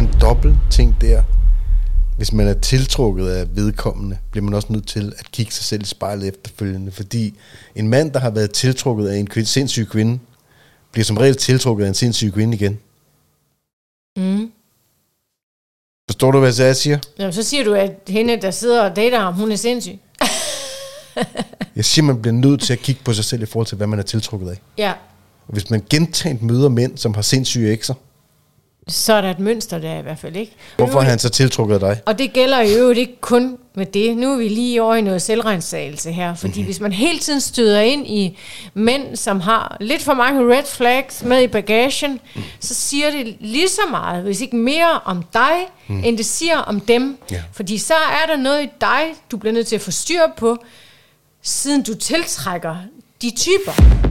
en dobbelt ting der. Hvis man er tiltrukket af vedkommende, bliver man også nødt til at kigge sig selv i spejlet efterfølgende, fordi en mand, der har været tiltrukket af en kvinde, sindssyg kvinde, bliver som regel tiltrukket af en sindssyg kvinde igen. Mm. Forstår du, hvad jeg siger? Jamen, så siger du, at hende, der sidder og dater ham, hun er sindssyg. Jeg siger, man bliver nødt til at kigge på sig selv i forhold til, hvad man er tiltrukket af. Ja, Og hvis man gentaget møder mænd, som har sindssyge ekser, så er der et mønster der i hvert fald, ikke? hvorfor er han så tiltrukket af dig? Og det gælder jo øvrigt ikke kun med det. Nu er vi lige over i noget selvrensagelse her. Fordi mm-hmm. hvis man hele tiden støder ind i mænd, som har lidt for mange red flags med i bagagen, mm. så siger det lige så meget, hvis ikke mere om dig, mm. end det siger om dem. Ja. Fordi så er der noget i dig, du bliver nødt til at få styr på, siden du tiltrækker de typer.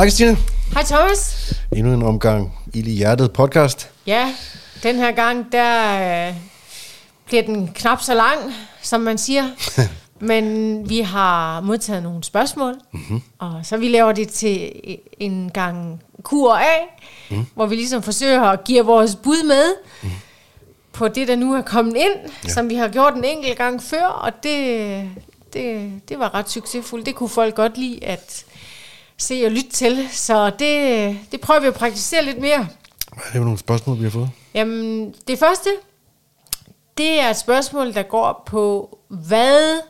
Hej Christine. Hej Thomas. Endnu en omgang Ild i Hjertet podcast. Ja, den her gang, der øh, bliver den knap så lang, som man siger. Men vi har modtaget nogle spørgsmål, mm-hmm. og så vi laver det til en gang Q&A, mm. hvor vi ligesom forsøger at give vores bud med mm. på det, der nu er kommet ind, ja. som vi har gjort en enkelt gang før, og det, det, det var ret succesfuldt. Det kunne folk godt lide at se og lytte til, så det, det prøver vi at praktisere lidt mere. Hvad er det for nogle spørgsmål, vi har fået? Jamen, det første, det er et spørgsmål, der går på, hvad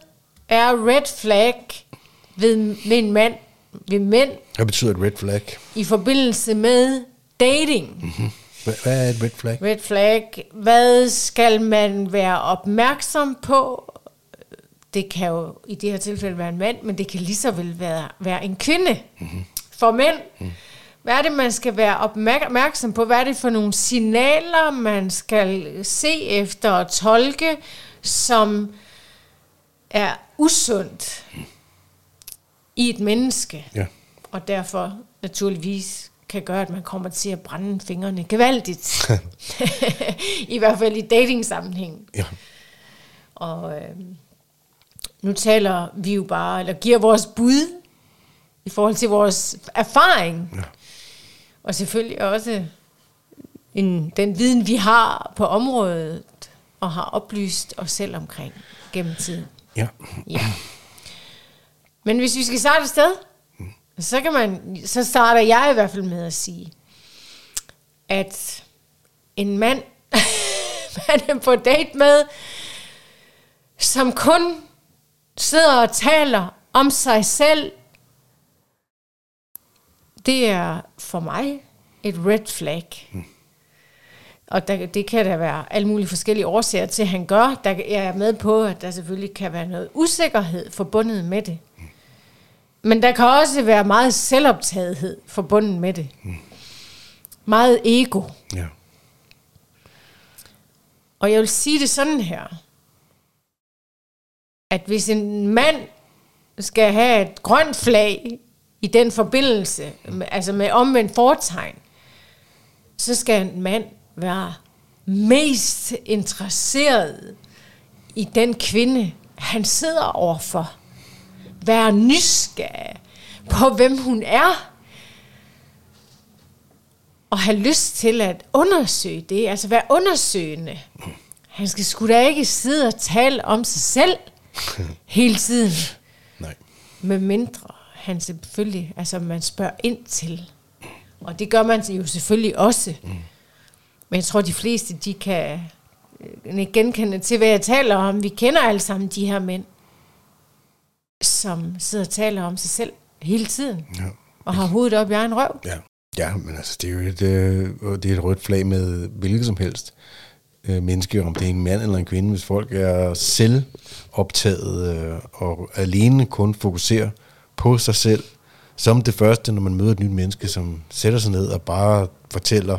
er red flag ved, med en mand, ved mænd, Hvad betyder et red flag? i forbindelse med dating? Mm-hmm. Hvad, hvad er et red flag? Red flag, hvad skal man være opmærksom på? Det kan jo i det her tilfælde være en mand, men det kan lige så vel være, være en kvinde. Mm-hmm. For mænd, mm. hvad er det, man skal være opmærksom på? Hvad er det for nogle signaler, man skal se efter og tolke, som er usundt i et menneske? Ja. Og derfor naturligvis kan gøre, at man kommer til at brænde fingrene gevaldigt. I hvert fald i dating-sammenhæng. ja. Og øh, nu taler vi jo bare, eller giver vores bud i forhold til vores erfaring. Ja. Og selvfølgelig også en, den viden, vi har på området, og har oplyst os selv omkring gennem tiden. Ja. Ja. Men hvis vi skal starte et sted, så, kan man, så starter jeg i hvert fald med at sige, at en mand, man er på date med, som kun sidder og taler om sig selv, det er for mig et red flag. Mm. Og der, det kan der være alle mulige forskellige årsager til, at han gør. Der, jeg er med på, at der selvfølgelig kan være noget usikkerhed forbundet med det. Men der kan også være meget selvoptagethed forbundet med det. Mm. Meget ego. ja. Og jeg vil sige det sådan her. At hvis en mand skal have et grønt flag i den forbindelse, altså med omvendt fortegn, så skal en mand være mest interesseret i den kvinde, han sidder overfor. Være nysgerrig på, hvem hun er. Og have lyst til at undersøge det, altså være undersøgende. Han skal sgu da ikke sidde og tale om sig selv hele tiden. Nej. Med mindre han selvfølgelig, altså man spørger ind til. Og det gør man jo selvfølgelig også. Mm. Men jeg tror, de fleste, de kan øh, genkende til, hvad jeg taler om. Vi kender alle sammen de her mænd, som sidder og taler om sig selv hele tiden. Ja. Og har hovedet op i egen røv. Ja. Ja, men altså, det er jo et, øh, det er et rødt flag med hvilket som helst øh, menneske, om det er en mand eller en kvinde, hvis folk er selvoptaget øh, og alene kun fokuserer på sig selv, som det første, når man møder et nyt menneske, som sætter sig ned og bare fortæller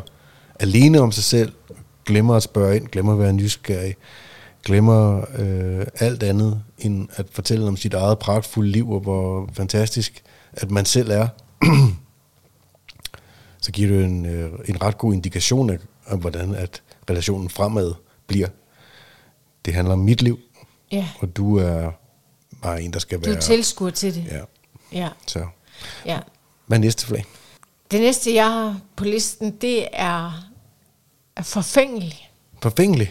alene om sig selv, glemmer at spørge ind, glemmer at være nysgerrig, glemmer øh, alt andet, end at fortælle om sit eget pragtfulde liv, og hvor fantastisk, at man selv er. så giver det en, øh, en ret god indikation af, af, hvordan at relationen fremad bliver. Det handler om mit liv, Ja, og du er bare en, der skal du være... er tilskuer til det. Ja, Ja, så. ja. Hvad er næste flag? Det næste, jeg har på listen, det er, er forfængelig. Forfængelig.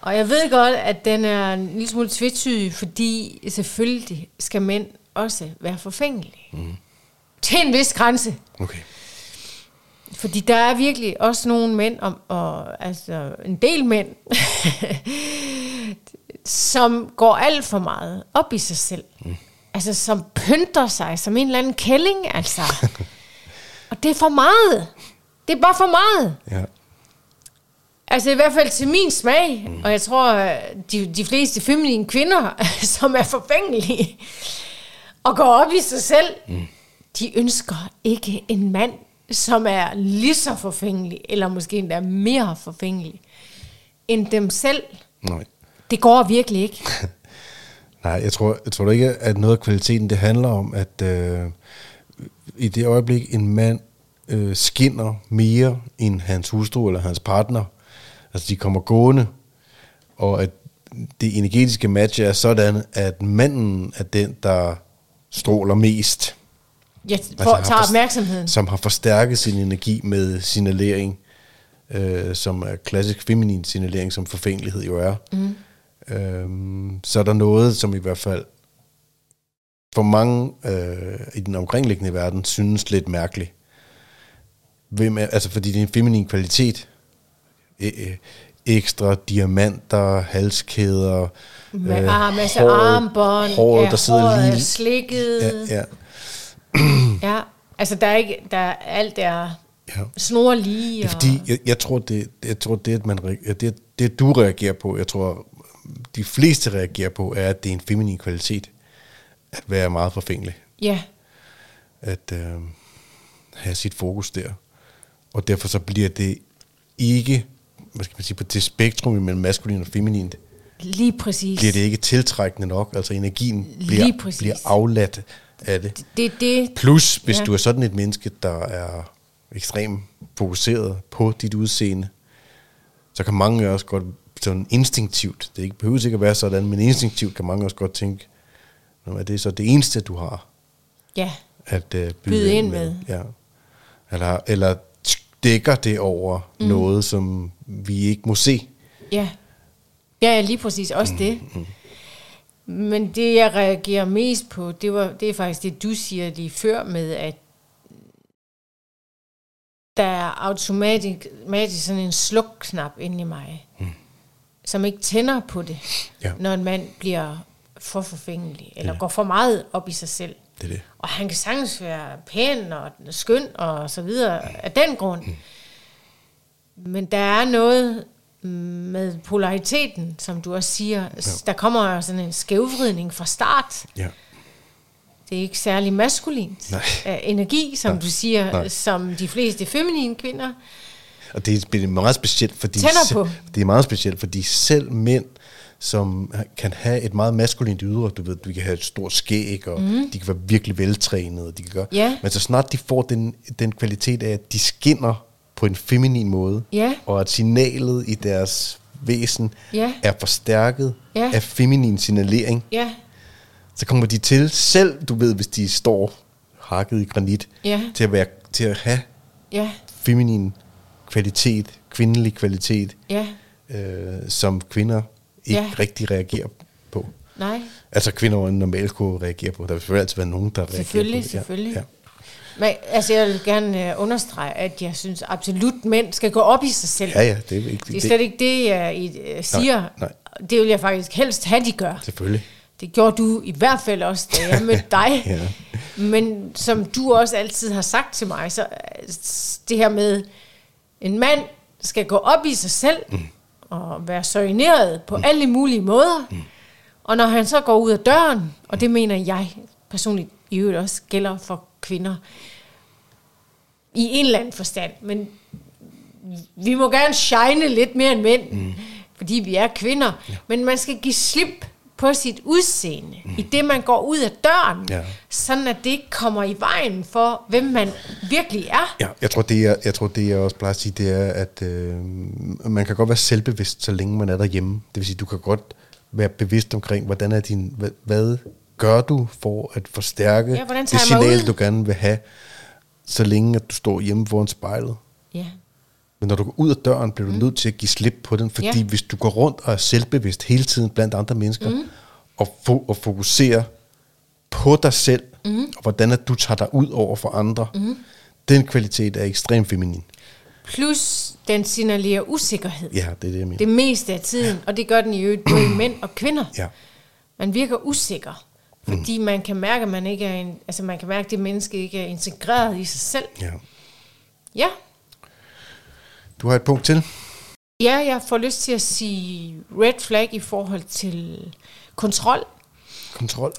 Og jeg ved godt, at den er en lille smule tvetydig, fordi selvfølgelig skal mænd også være forfængelige. Mm. Til en vis grænse. Okay. Fordi der er virkelig også nogle mænd, om, og, altså en del mænd, som går alt for meget op i sig selv. Mm. Altså som pynter sig som en eller anden kælling, altså. og det er for meget. Det er bare for meget. Ja. Altså i hvert fald til min smag, mm. og jeg tror, øh, de, de fleste feminine kvinder, som er forfængelige og går op i sig selv, mm. de ønsker ikke en mand, som er lige så forfængelig, eller måske endda mere forfængelig, end dem selv. Nej. Det går virkelig ikke. Nej, jeg tror, jeg tror ikke, at noget af kvaliteten, det handler om, at øh, i det øjeblik, en mand øh, skinner mere end hans hustru eller hans partner, altså de kommer gående, og at det energetiske match er sådan, at manden er den, der stråler mest. Jeg Altså, får, har tager opmærksomheden. Som har forstærket sin energi med signalering, øh, som er klassisk feminin signalering, som forfængelighed jo er. Mm. Øhm, så er der noget, som i hvert fald for mange øh, i den omkringliggende verden synes lidt mærkeligt. Hvem er, altså fordi det er en feminin kvalitet. Øh, øh, ekstra diamanter, halskæder, Med øh, arm, håret- armbånd, håret, ja, der sidder håret lige... slikket. Ja, ja, Ja, altså der er ikke, der er, alt er ja. snor lige. Det er fordi, jeg, jeg tror, det, jeg tror det, at man, det, det, du reagerer på, jeg tror, de fleste reagerer på, er, at det er en feminin kvalitet, at være meget forfængelig. Ja, At øh, have sit fokus der. Og derfor så bliver det ikke, hvad skal man sige, på det spektrum mellem maskulin og feminint, lige præcis. bliver det ikke tiltrækkende nok. Altså energien bliver, bliver afladt af det. Det, det, Plus, hvis Ja. du er sådan et menneske, der er ekstremt fokuseret på dit udseende, så kan mange også godt sådan instinktivt, det ikke, behøver ikke at være sådan, men instinktivt kan mange også godt tænke, "Nå, er det så det eneste, du har ja, at uh, byde, Byde ind med. Ja. Eller, eller dækker det over mm. noget, som vi ikke må se. ja. Ja, lige præcis. Også Mm, det. Men det, jeg reagerer mest på, det, var, det er faktisk det, du siger lige før med, at der er automatisk, automatisk sådan en slukknap inde i mig, mm. som ikke tænder på det, Ja. når en mand bliver for forfængelig, eller Ja. går for meget op i sig selv. Det er det. Og han kan sagtens være pæn og skøn og så videre af den grund. Men der er noget med polariteten, som du også siger. Ja. Der kommer jo sådan en skævvridning fra start. Ja. Det er ikke særlig maskulint Nej. af energi, som Nej. du siger, Nej. som de fleste feminine kvinder. Og det er- meget specielt, fordi på. det er meget specielt, fordi selv mænd, som kan have et meget maskulint ydre, du ved, de kan have et stort skæg, og mm. de kan være virkelig veltrænede, de kan gøre. Ja. Men så snart de får den, den kvalitet af, at de skinner på en feminin måde, Ja. og at signalet i deres væsen Ja. er forstærket Ja. af feminin signalering, Ja, så kommer de til selv, du ved, hvis de står hakket i granit, Ja. til, at være, til at have ja, feminin kvalitet, kvindelig kvalitet, ja, øh, som kvinder ikke Ja. rigtig reagerer på. nej. Altså kvinder normalt kunne reagere på. Der vil selvfølgelig altid være nogen, der reagerer Selvfølgelig, på det. selvfølgelig. Ja. Men altså, jeg vil gerne uh, understrege, at jeg synes absolut, mænd skal gå op i sig selv. Ja, ja, det er ikke Det er slet ikke det, jeg uh, siger. nej. Det vil jeg faktisk helst have, de gør. Selvfølgelig. Det gjorde du i hvert fald også, da jeg mødte dig. Ja. Men som du også altid har sagt til mig, så øh, det her med, en mand skal gå op i sig selv, mm. og være soigneret på mm. alle mulige måder. Mm. Og når han så går ud af døren, og det mener jeg personligt i øvrigt også gælder for kvinder, i en eller anden forstand, men vi må gerne shine lidt mere end mænd, mm. fordi vi er kvinder. Ja. Men man skal give slip på sit udseende, mm. i det man går ud af døren, Ja. sådan at det ikke kommer i vejen for, hvem man virkelig er. Ja, jeg tror, det er, jeg tror, det jeg også plejer at sige, det er, at øh, man kan godt være selvbevidst, så længe man er derhjemme. Det vil sige, du kan godt være bevidst omkring, hvordan er din, hvad, hvad gør du for at forstærke Ja, det signal, du gerne vil have, så længe at du står hjemme foran spejlet. Ja. Men når du går ud af døren, bliver du mm. nødt til at give slip på den, fordi Ja. ja. hvis du går rundt og er selvbevidst hele tiden blandt andre mennesker, mm. og, fo- og fokuserer på dig selv, mm. og hvordan at du tager dig ud over for andre, mm. den kvalitet er ekstremt feminin. Plus, den signalerer usikkerhed. Ja, det er det, jeg mener. Det meste af tiden, og det gør den i øvrigt både mænd og kvinder. Ja. Man virker usikker, fordi man kan mærke, at man ikke er en, altså man kan mærke, at det menneske ikke er integreret i sig selv. ja. Ja, Du har et punkt til? ja jeg får lyst til at sige red flag i forhold til kontrol. Kontrol.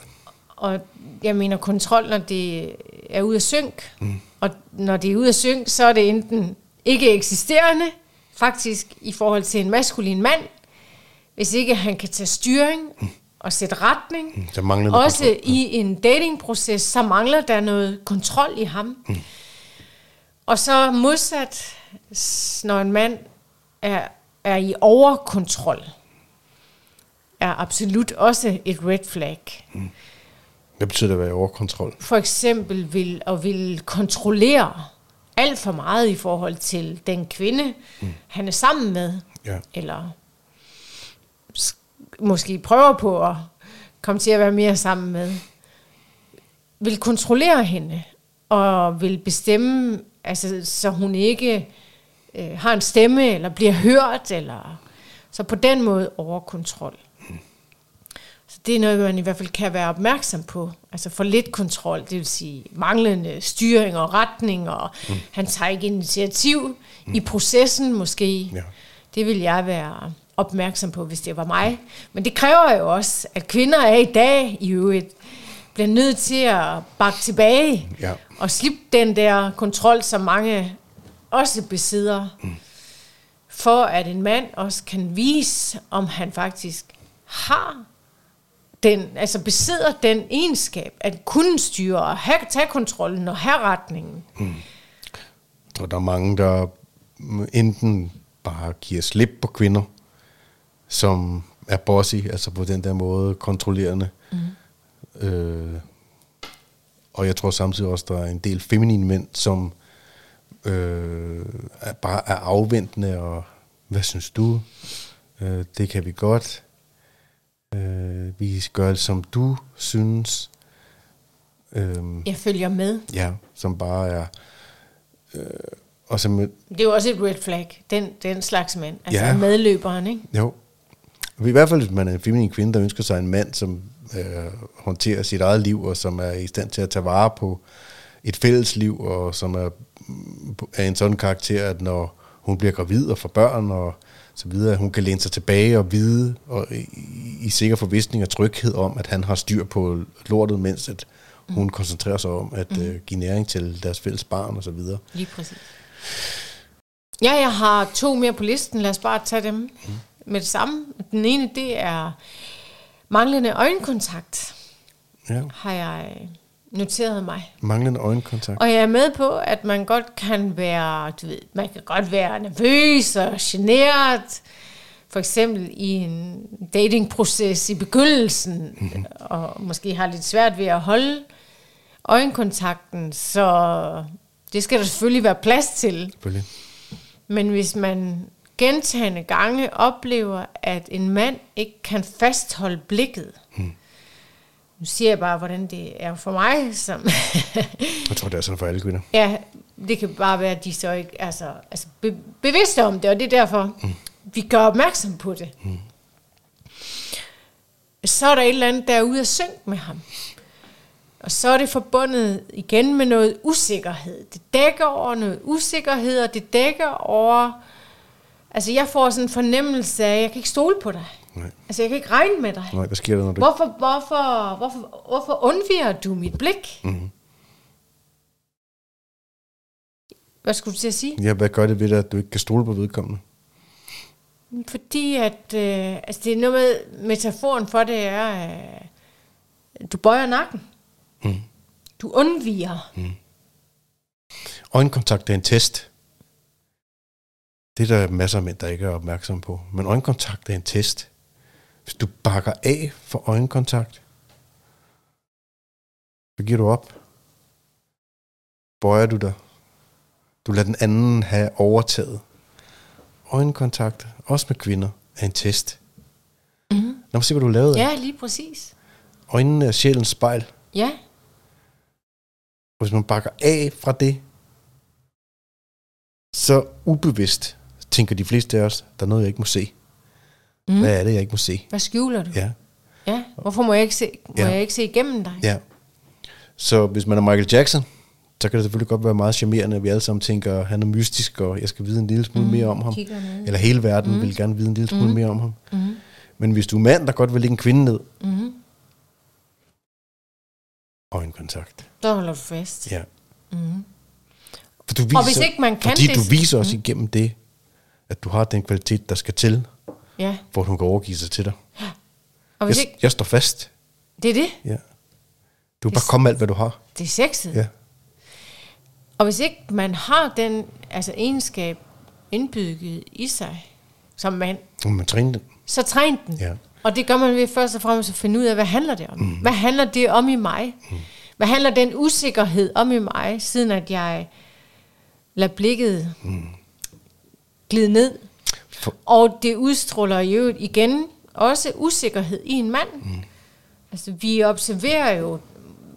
Og jeg mener kontrol, når det er ude af synk. Mm. Og når det er ude af synk, så er det enten ikke eksisterende, faktisk i forhold til en maskulin mand, hvis ikke han kan tage styring og sætte retning. Mm, Der mangler noget Også kontrol. i en datingproces, så mangler der noget kontrol i ham. Mm. Og så modsat, når en mand er, er i overkontrol, er absolut også et red flag. Hvad betyder det at være i overkontrol? For eksempel vil og vil kontrollere alt for meget i forhold til den kvinde, mm. han er sammen med, Ja. eller måske prøver på at komme til at være mere sammen med, vil kontrollere hende, og vil bestemme, altså, så hun ikke øh, har en stemme, eller bliver hørt, eller så på den måde overkontrol. Så det er noget, man i hvert fald kan være opmærksom på. Altså for lidt kontrol, det vil sige manglende styring og retning, og mm. han tager ikke initiativ mm. i processen måske. Ja. Det vil jeg være opmærksom på, hvis det var mig. Men det kræver jo også, at kvinder er i dag i øvrigt bliver nødt til at bakke tilbage Ja. og slippe den der kontrol, som mange også besidder, mm. for at en mand også kan vise, om han faktisk har den, altså besidder den egenskab at kunne styre og have, tage kontrollen og have retningen. Jeg tror, der er mange, der mm, enten bare giver slip på kvinder, som er bossy, altså på den der måde kontrollerende. Mm. Øh, og jeg tror samtidig også, der er en del feminine mænd, som øh, er bare er afventende, og hvad synes du? Øh, det kan vi godt. Øh, vi gør det, som du synes. Øh, Jeg følger med. ja, som bare er... Øh, og som, Det er jo også et red flag, den, den slags mænd. Altså Ja. medløberen, ikke? Jo. I hvert fald, hvis man er en feminin kvinde, der ønsker sig en mand, som øh, håndterer sit eget liv, og som er i stand til at tage vare på et fælles liv, og som er, mm, er en sådan karakter, at når hun bliver gravid og får børn og så videre, hun kan læne sig tilbage og vide, og i, i sikker forvisning og tryghed om, at han har styr på lortet, mens at hun koncentrerer sig om at øh, give næring til deres fælles barn og så videre. Lige præcis. Ja, jeg har to mere på listen. Lad os bare tage dem mm. Med det samme. Den ene, det er manglende øjenkontakt, Ja. har jeg noteret mig. Manglende øjenkontakt. Og jeg er med på, at man godt kan være, du ved, man kan godt være nervøs og generet, for eksempel i en datingproces i begyndelsen, mm-hmm. og måske har lidt svært ved at holde øjenkontakten, så det skal der selvfølgelig være plads til. Selvfølgelig. Men hvis man gentagende gange oplever, at en mand ikke kan fastholde blikket, hmm. nu siger jeg bare, hvordan det er for mig, som Jeg tror, det er sådan for alle kvinder. Ja, det kan bare være, at de så ikke altså, altså be, bevidste om det, og det er derfor, mm. vi gør opmærksom på det. Mm. Så er der et eller andet, der er ude af synk med ham. Og så er det forbundet igen med noget usikkerhed. Det dækker over noget usikkerhed, og det dækker over... Altså, jeg får sådan en fornemmelse af, at jeg kan ikke stole på dig. Nej. Altså, jeg kan ikke regne med dig. Nej, hvad sker der, når du... Hvorfor, hvorfor, hvorfor, hvorfor undviger du mit blik? Mhm. Hvad skulle du til at sige? Ja, hvad gør det ved dig, at du ikke kan stole på vedkommende? Fordi at, øh, altså det er noget med, metaforen for det er, øh, du bøjer nakken. Mm. Du undviger. Mm. Øjenkontakt er en test. Det er der masser af mænd, der ikke er opmærksom på. Men øjenkontakt er en test. Hvis du bakker af for øjenkontakt, så giver du op. Bøjer du dig. Du lader den anden have overtaget. Øjenkontakt, også med kvinder, er en test. Mm-hmm. Lad mig se, hvad du lavede. Ja, lige præcis. Øjnene er sjælens spejl. Ja. Hvis man bakker af fra det, så ubevidst tænker de fleste af os, der er noget, jeg ikke må se. Mm. Hvad er det, jeg ikke må se? Hvad skjuler du? Ja. Ja, hvorfor må jeg ikke se, må Ja. jeg ikke se igennem dig? ja. Så hvis man er Michael Jackson, så kan det selvfølgelig godt være meget charmerende, at vi alle sammen tænker, at han er mystisk, og jeg skal vide en lille smule mm, mere om ham. Eller hele verden mm. vil gerne vide en lille smule mm. mere om ham. Mm. Men hvis du er mand, der godt vil lægge en kvinde ned, Mm-hmm. øjenkontakt. Der holder du fast. Ja. Mm. For du viser, Og hvis ikke man kan fordi det- du viser også igennem det, at du har den kvalitet, der skal til, Ja. for at hun kan overgive sig til dig. Og hvis Jeg, ikke, jeg står fast. det er det. Ja. Du kan bare komme med alt, hvad du har. Det er sexet. Ja. Og hvis ikke man har den altså egenskab indbygget i sig som mand, man træne den. så træn den. Ja. Og det gør man ved først og fremmest at finde ud af, hvad handler det om? Mm. Hvad handler det om i mig? Mm. Hvad handler den usikkerhed om i mig, siden at jeg lader blikket mm. Glide ned? For- Og det udstråler jo igen også usikkerhed i en mand. Mm. Altså, vi observerer jo,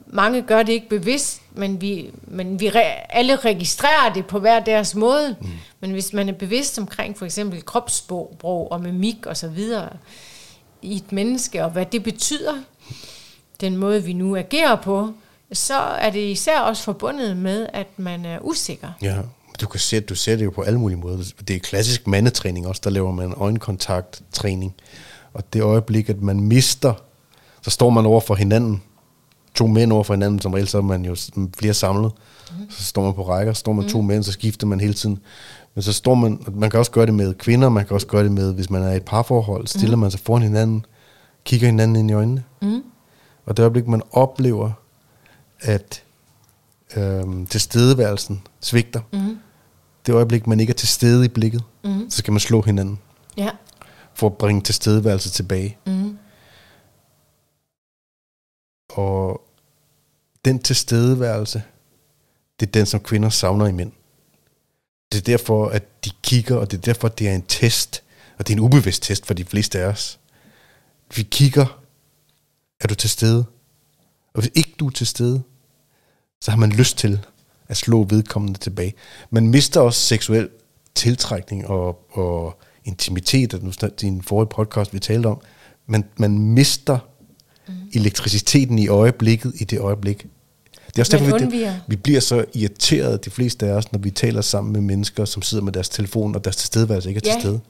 mange gør det ikke bevidst, men vi, men vi re, alle registrerer det på hver deres måde. Mm. Men hvis man er bevidst omkring for eksempel kropssprog og mimik og så videre i et menneske, og hvad det betyder, den måde vi nu agerer på, så er det især også forbundet med, at man er usikker. Ja, du kan se, du ser det jo på alle mulige måder. Det er klassisk mandetræning også, der laver man øjenkontakttræning. Og det øjeblik, at man mister, så står man over for hinanden. To mænd over for hinanden, som ellers er man jo flere samlet. Så står man på rækker, står man to mænd, så skifter man hele tiden. Men så står man, man kan også gøre det med kvinder, man kan også gøre det med, hvis man er i et parforhold, stiller man sig foran hinanden, kigger hinanden ind i øjnene. Mm. Og det øjeblik, man oplever, at øhm, tilstedeværelsen svigter, mm. Det øjeblik, man ikke er til stede i blikket, mm. så skal man slå hinanden Ja. for at bringe tilstedeværelse tilbage. Mm. Og den tilstedeværelse, det er den, som kvinder savner i mænd. Det er derfor, at de kigger, og det er derfor, at det er en test, og det er en ubevidst test for de fleste af os. Vi kigger, er du til stede? Og hvis ikke du er til stede, så har man lyst til at slå vedkommende tilbage. Man mister også seksuel tiltrækning og, og intimitet, og nu i en forrige podcast, vi talte om. Men man mister mm. elektriciteten i øjeblikket i det øjeblik. Det er også Man derfor, vi, undviger. vi bliver så irriteret, de fleste af os, når vi taler sammen med mennesker, som sidder med deres telefon, og deres tilstedeværelse ikke er Ja. til stede.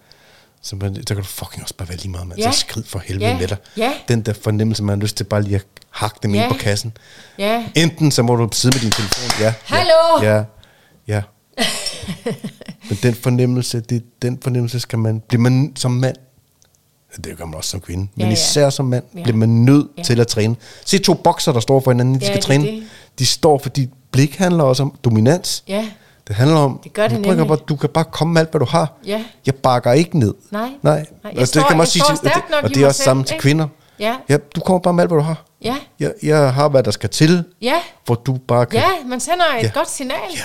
Så, man, så kan du fucking også bare være lige meget, mand. Ja. Så skrid for helvede Ja. med dig. Ja. Den der fornemmelse, man har lyst til bare lige at hakke dem Ja. ind på kassen. Ja. Enten så må du sidde med din telefon, ja. Hallo? Ja, ja. Men den fornemmelse, det, den fornemmelse skal man, bliver man som mand, det gør man også som kvinde, men Ja, ja. især som mand, Ja. bliver man nødt Ja. til at træne. Se to bokser, der står for hinanden, de Ja, skal det træne. det. De står, fordi blik handler også om dominans. Ja. Det handler om, Det gør det du, bare, du kan bare komme med alt, hvad du har. Ja. Jeg bakker ikke ned. Nej. Nej. Nej, jeg og står- det kan man også sige til, og det, og det er også selv, sammen til ikke? kvinder. Ja. ja. du kommer bare med alt, hvad du har. Ja. Jeg, jeg har, hvad der skal til, Ja. hvor du bare kan... Ja, man sender et Ja. godt signal. Ja.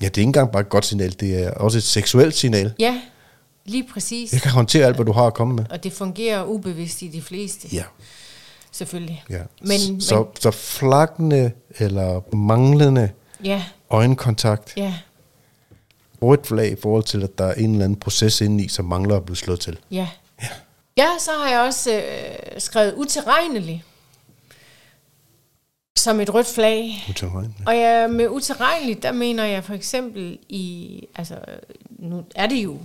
ja, det er ikke engang bare et godt signal, det er også et seksuelt signal. Ja, lige præcis. Jeg kan håndtere alt, hvad du har at komme med. Og det fungerer ubevidst i de fleste, Ja. selvfølgelig. ja. Men, så, men, så flakkende eller manglende ja, øjenkontakt, ja, rødt flag i forhold til, at der er en eller anden proces inde i, som mangler at blive slået til. ja. Ja, så har jeg også øh, skrevet utilregnelig som et rødt flag. Utilregnelig. Og ja, med utilregnelig, der mener jeg for eksempel i, altså nu er det jo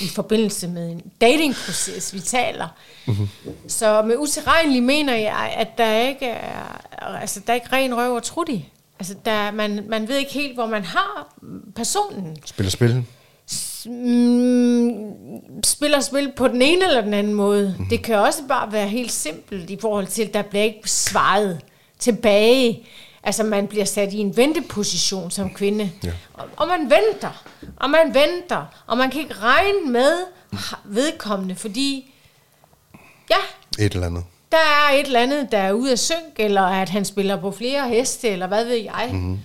i forbindelse med en datingproces, vi taler. Mm-hmm. Så med utilregnelig mener jeg, at der ikke er, altså der er ikke ren røv og trut i. Altså der, man, man ved ikke helt, hvor man har personen. Spiller spil. mm, spiller spil på den ene eller den anden måde. Mm. Det kan også bare være helt simpelt i forhold til, at der bliver ikke svaret tilbage. Altså man bliver sat i en venteposition som kvinde. Ja. Og, og man venter, og man venter, og man kan ikke regne med vedkommende, fordi ja, Et eller andet. Der er et eller andet, der er ude af synk, eller at han spiller på flere heste, eller hvad ved jeg. Mm.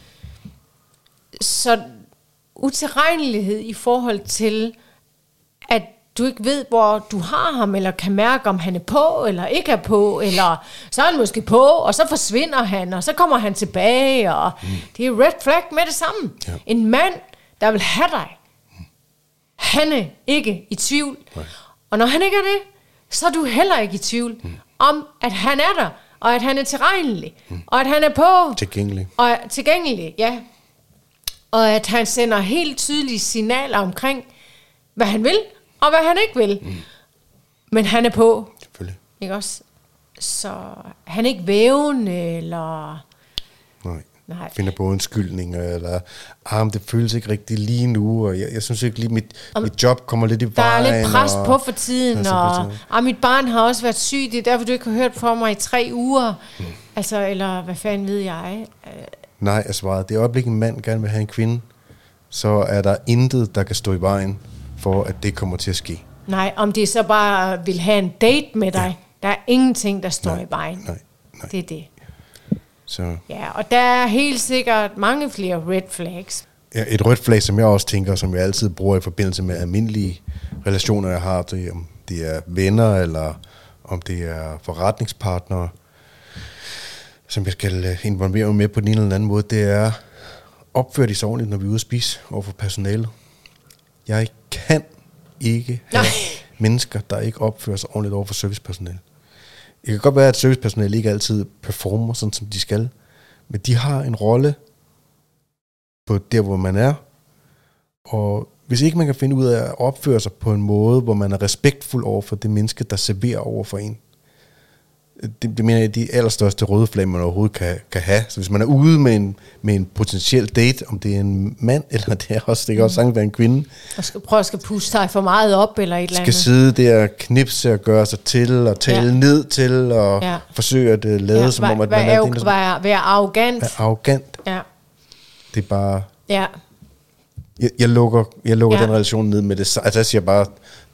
Så utilregnelighed i forhold til, at du ikke ved, hvor du har ham, eller kan mærke, om han er på, eller ikke er på, eller så er han måske på, og så forsvinder han, og så kommer han tilbage, og mm. det er red flag med det samme. Ja. En mand, der vil have dig, han er ikke i tvivl. Nej. Og når han ikke er det, så er du heller ikke i tvivl mm. Om, at han er der, og at han er tilregnelig, mm. og at han er på, Tilgængelig. og tilgængelig, ja. Og at han sender helt tydelige signaler omkring, hvad han vil, og hvad han ikke vil. Mm. Men han er på, Selvfølgelig. ikke også? Så han er ikke vævende, eller... Nej. Finder på undskyldninger, eller ah, men det føles ikke rigtigt lige nu, og jeg, jeg synes ikke lige, mit, mit job kommer lidt i Der er vejen. lidt pres og, på for tiden, og for tiden. ah, mit barn har også været syg, det er derfor, du ikke har hørt fra mig i tre uger. Mm. Altså, eller hvad fanden ved jeg? Nej, er svaret. Det øjeblik, en mand gerne vil have en kvinde, så er der intet, der kan stå i vejen for, at det kommer til at ske. Nej, om det så bare vil have en date med dig, ja. der er ingenting, der står Nej, i vejen. nej, nej. Det er det. Så Ja, og der er helt sikkert mange flere red flags. ja, et rødt flag, som jeg også tænker, som jeg altid bruger i forbindelse med almindelige relationer, jeg har, det, om det er venner, eller om det er forretningspartnere, som jeg skal øh, involvere mig med på den ene eller anden måde, det er opfør de sig ordentligt, når vi er ude at spise overfor personalet. Jeg kan ikke have Nej. mennesker, der ikke opfører sig ordentligt over for servicepersonale. Det kan godt være, at servicepersonale ikke altid performer sådan, som de skal, men de har en rolle på der, hvor man er. Og hvis ikke man kan finde ud af at opføre sig på en måde, hvor man er respektfuld over for det menneske, der serverer over for en, det, det mener jeg de allerstørste røde flag, man overhovedet kan, kan have. Så hvis man er ude med en, med en potentiel date, om det er en mand, eller det er også, det kan også sagtens være en kvinde, Og skal prøve at skal puste dig for meget op, eller et eller skal andet. sidde der, knipse og gøre sig til, og tale Ja. ned til, og Ja. forsøge at uh, lade ja, som om, at være, man er, det, der være, være arrogant. er arrogant. Ja. Det er bare... ja. Jeg, jeg lukker, jeg lukker Ja. den relation ned med det. Altså jeg siger bare,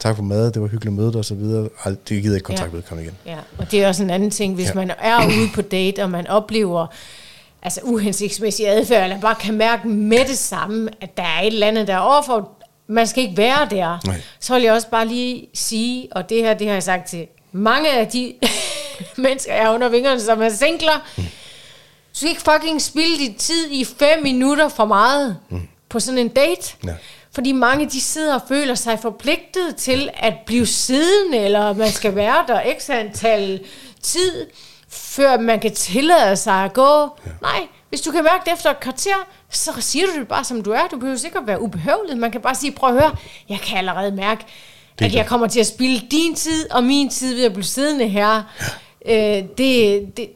tak for mad, det var hyggeligt møde og så videre. Ej, det gider ikke kontakt Ja. ja. vedkommende igen. Ja, og det er også en anden ting, hvis ja. Man er ude på date, og man oplever altså uhensigtsmæssig adfærd, eller bare kan mærke med det samme, at der er et eller andet, der er overfor, man skal ikke være der. Nej. Så vil jeg også bare lige sige, og det her, det har jeg sagt til mange af de mennesker, jeg har under vingerne, som er singler, Mm. du skal ikke fucking spilde din tid i fem minutter for meget mm. på sådan en date. Ja. Fordi mange de sidder og føler sig forpligtet til at blive siddende, eller man skal være der x antal tid, før man kan tillade sig at gå. Ja. Nej, hvis du kan mærke det efter et kvarter, så siger du det bare som du er. Du behøver sikkert være ubehøvlet. Man kan bare sige, prøv at høre, jeg kan allerede mærke, Det at jeg kommer til at spille din tid og min tid ved at blive siddende her. Ja. Øh, det, det,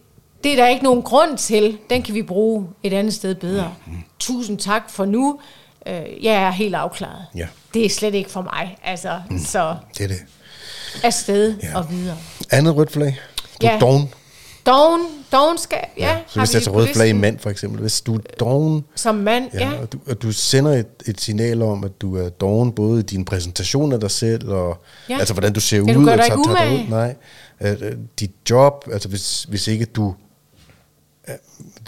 det er der ikke nogen grund til. Den kan vi bruge et andet sted bedre. Mm. Tusind tak for nu. Øh, jeg er helt afklaret. Ja. Det er slet ikke for mig. Altså, mm. så Det er det. afsted Ja. og videre. Andet rødt flag. Du Ja. doven. Dogen, dogenskab, ja. Ja, så hvis har det er vi rødt flag i mand, for eksempel. Hvis du er doven, Som mand, ja. Ja, og, du, og du sender et, et signal om, at du er doven både i din præsentation af dig selv, og Ja. ja. altså hvordan du ser Ja, ud. du gør dig ikke umage. ud. Nej, at dit job, altså hvis, hvis ikke du,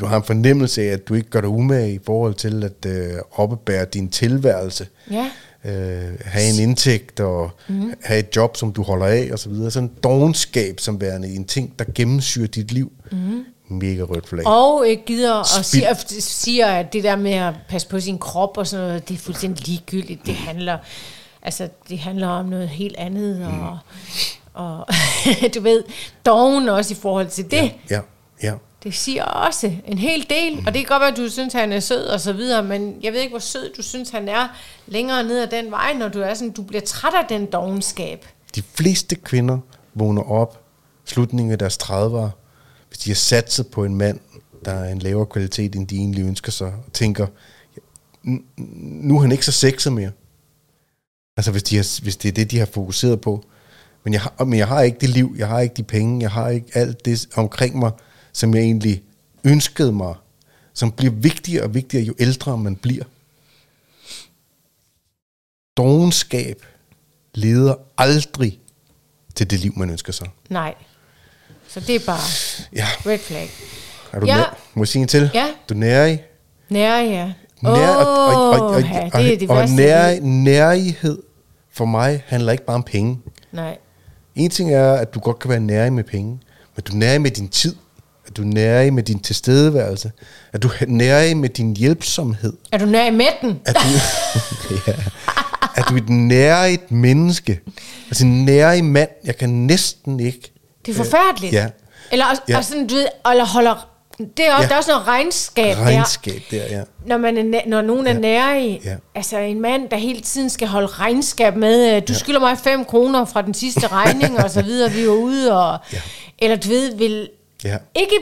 du har en fornemmelse af, at du ikke gør dig umage i forhold til at øh, oppebære din tilværelse, Ja. øh, have en indtægt og mm. have et job, som du holder af og så videre. Sådan en dogenskab som værende en ting, der gennemsyrer dit liv. Mm. Mega rødt flag. Og ikke gider og Spild. siger, siger, at det der med at passe på sin krop og sådan noget, det er fuldstændig ligegyldigt. Det handler, altså, det handler om noget helt andet. Og, og du ved, dogen også i forhold til det. Ja, ja. Det siger også en hel del, og det kan godt være, at du synes, han er sød og så videre, men jeg ved ikke, hvor sød du synes, han er længere ned ad den vej, når du er sådan, du bliver træt af den dogenskab. De fleste kvinder vågner op slutningen af deres 30'ere, hvis de har satset på en mand, der er en lavere kvalitet, end de egentlig ønsker sig, og tænker, nu er han ikke så sexet mere. Altså hvis, de har, hvis det er det, de har fokuseret på. Men jeg, har, men jeg har ikke det liv, jeg har ikke de penge, jeg har ikke alt det omkring mig, som jeg egentlig ønskede mig, som bliver vigtigere og vigtigere, jo ældre man bliver. Dogenskab leder aldrig til det liv, man ønsker sig. Nej. Så det er bare Ja, red flag. er du Ja. ja. Må jeg sige en til? Ja. Du er nærig. Nær, ja. Nær, og, og, og, og, Åh, ja, det er det og, og nær, nærighed for mig handler ikke bare om penge. Nej. En ting er, at du godt kan være nærig med penge, men du er nærig med din tid, du er nærig med din tilstedeværelse, at du er nærig med din hjælpsomhed, Er du nær i mætten? at du, ja, at du er et nærigt menneske, altså en nærig mand, jeg kan næsten ikke. Det er forfærdeligt. Ja. Eller også, Ja. ja. og sådan, du ved, eller holder... Det er også, Ja. ja. der er også noget regnskab, Regnskab der, ja. der, når, man er, når nogen er Ja. nære i. Ja. Altså en mand, der hele tiden skal holde regnskab med, øh, du skylder mig 5 kroner fra den sidste regning, og så videre, vi var ude, og, Ja. eller du ved, vil Ja, ikke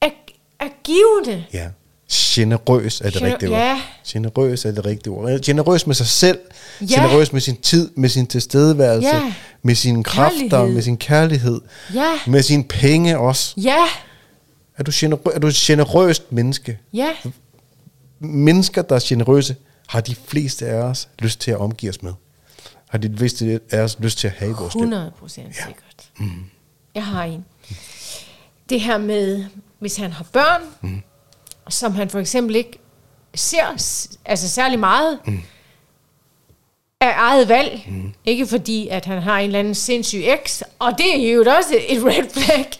at, at give det. ja. Generøs er det Gener- rigtige ord. ja. Generøs er det rigtige ord. Generøs med sig selv, Ja. generøs med sin tid, med sin tilstedeværelse, Ja. med sine kræfter, Kærlighed. med sin kærlighed, Ja, med sine penge også. ja, Er du, generø- er du et generøst menneske? ja. Mennesker, der er generøse, har de fleste af os lyst til at omgive os med. Har de fleste af os lyst til at have i vores liv. 100 procent sikkert. Mm. Jeg har en. Det her med, hvis han har børn, mm. som han for eksempel ikke ser altså særlig meget, mm. af eget valg. Mm. Ikke fordi, at han har en eller anden sindssyg eks, og det er jo også et red flag.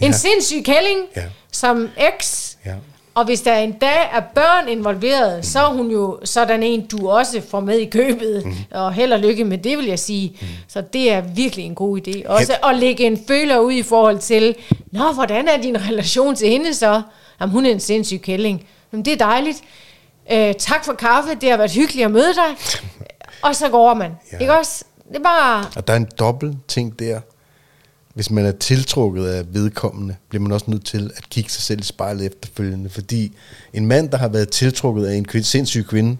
En Ja. sindssyg kælling, Ja. som eks, Ja. Og hvis der en dag er børn involveret, så er hun jo sådan en, du også får med i købet. Mm. Og held og lykke med det, vil jeg sige. Mm. Så det er virkelig en god idé. Også at lægge en føler ud i forhold til, Nå, hvordan er din relation til hende så? Jamen, hun er en sindssyg kælling. Jamen, det er dejligt. Øh, tak for kaffe, det har været hyggeligt at møde dig. Og så går man. Ja. Ikke også? Det er bare... Og der er en dobbelt ting der. Hvis man er tiltrukket af vedkommende, bliver man også nødt til at kigge sig selv i spejlet efterfølgende. Fordi en mand, der har været tiltrukket af en kvinde, sindssyg kvinde,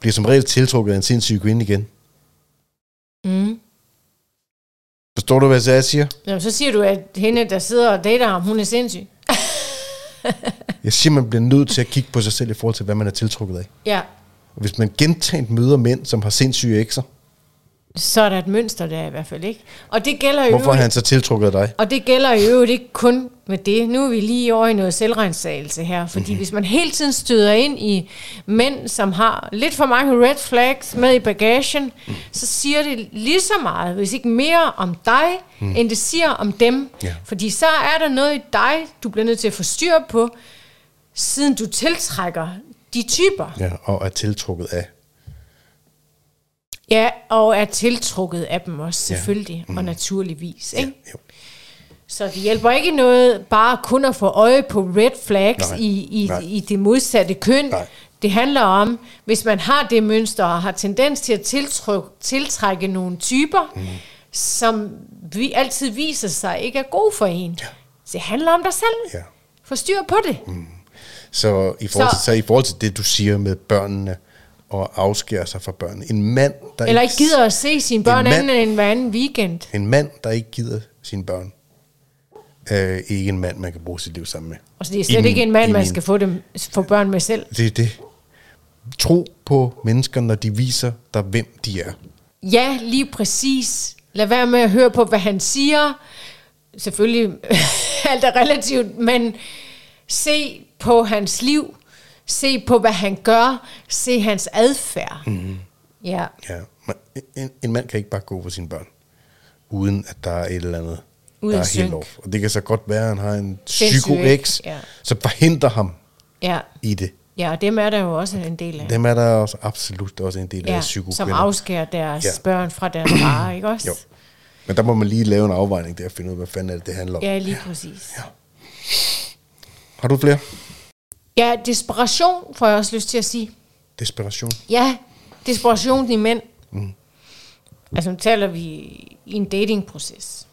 bliver som regel tiltrukket af en sindssyg kvinde igen. Mm. Forstår du, hvad jeg siger? Jamen, så siger du, at hende, der sidder og dater ham, hun er sindssyg. Jeg siger, man bliver nødt til at kigge på sig selv i forhold til, hvad man er tiltrukket af. Ja. Og hvis man gentaget møder mænd, som har sindssyge ekser, Så er der et mønster der i hvert fald, ikke? Og det gælder jo hvorfor er han så tiltrukket af dig? Og det gælder jo øvrigt ikke kun med det. Nu er vi lige over i noget selvrensagelse her. Fordi mm-hmm. hvis man hele tiden støder ind i mænd, som har lidt for mange red flags med i bagagen, mm. så siger det lige så meget, hvis ikke mere om dig, mm. end det siger om dem. Ja. Fordi så er der noget i dig, du bliver nødt til at få styr på, siden du tiltrækker de typer. Ja, og er tiltrukket af. Ja, og er tiltrukket af dem også, Ja. selvfølgelig, mm. og naturligvis. Ikke? Ja, jo. Så det hjælper ikke noget bare kun at få øje på red flags Nej, i, i, nej. i det modsatte køn. Nej. Det handler om, hvis man har det mønster og har tendens til at tiltryk, tiltrække nogle typer, mm. som vi altid viser sig ikke er gode for en. Ja. Så det handler om dig selv. Ja. Få styr på det. Mm. Så i, forhold Så- så i forhold til det, du siger med børnene, og afskære sig fra børnene. En mand, der Eller ikke gider at se sine børn mand- anden end hver anden weekend. En mand, der ikke gider sine børn, er ikke en mand, man kan bruge sit liv sammen med. Og så det er I slet min- ikke en mand, i man min- skal få, dem, få børn med selv. Det er det. Tro på mennesker, når de viser dig, hvem de er. Ja, lige præcis. Lad være med at høre på, hvad han siger. Selvfølgelig, alt er relativt, men se på hans liv. Se på, hvad han gør. Se hans adfærd. Mm. Ja. Ja. En, en mand kan ikke bare gå for sine børn, uden at der er et eller andet, Uden der er synk. helt off. Og det kan så godt være, at han har en psyko-ex, Ja. som forhindrer ham Ja. i det. ja, og dem er der jo også en del af. Dem er der også absolut også en del af ja, psyko som afskærer deres ja. børn fra deres far, ikke også? Jo. Men der må man lige lave en afvejning der og finde ud af, hvad fanden er det, det handler om. Ja, lige præcis. Ja. Har du flere? Ja, desperation får jeg også lyst til at sige. Desperation. Ja, desperation i mænd. Mm. Altså nu taler vi i en datingproces.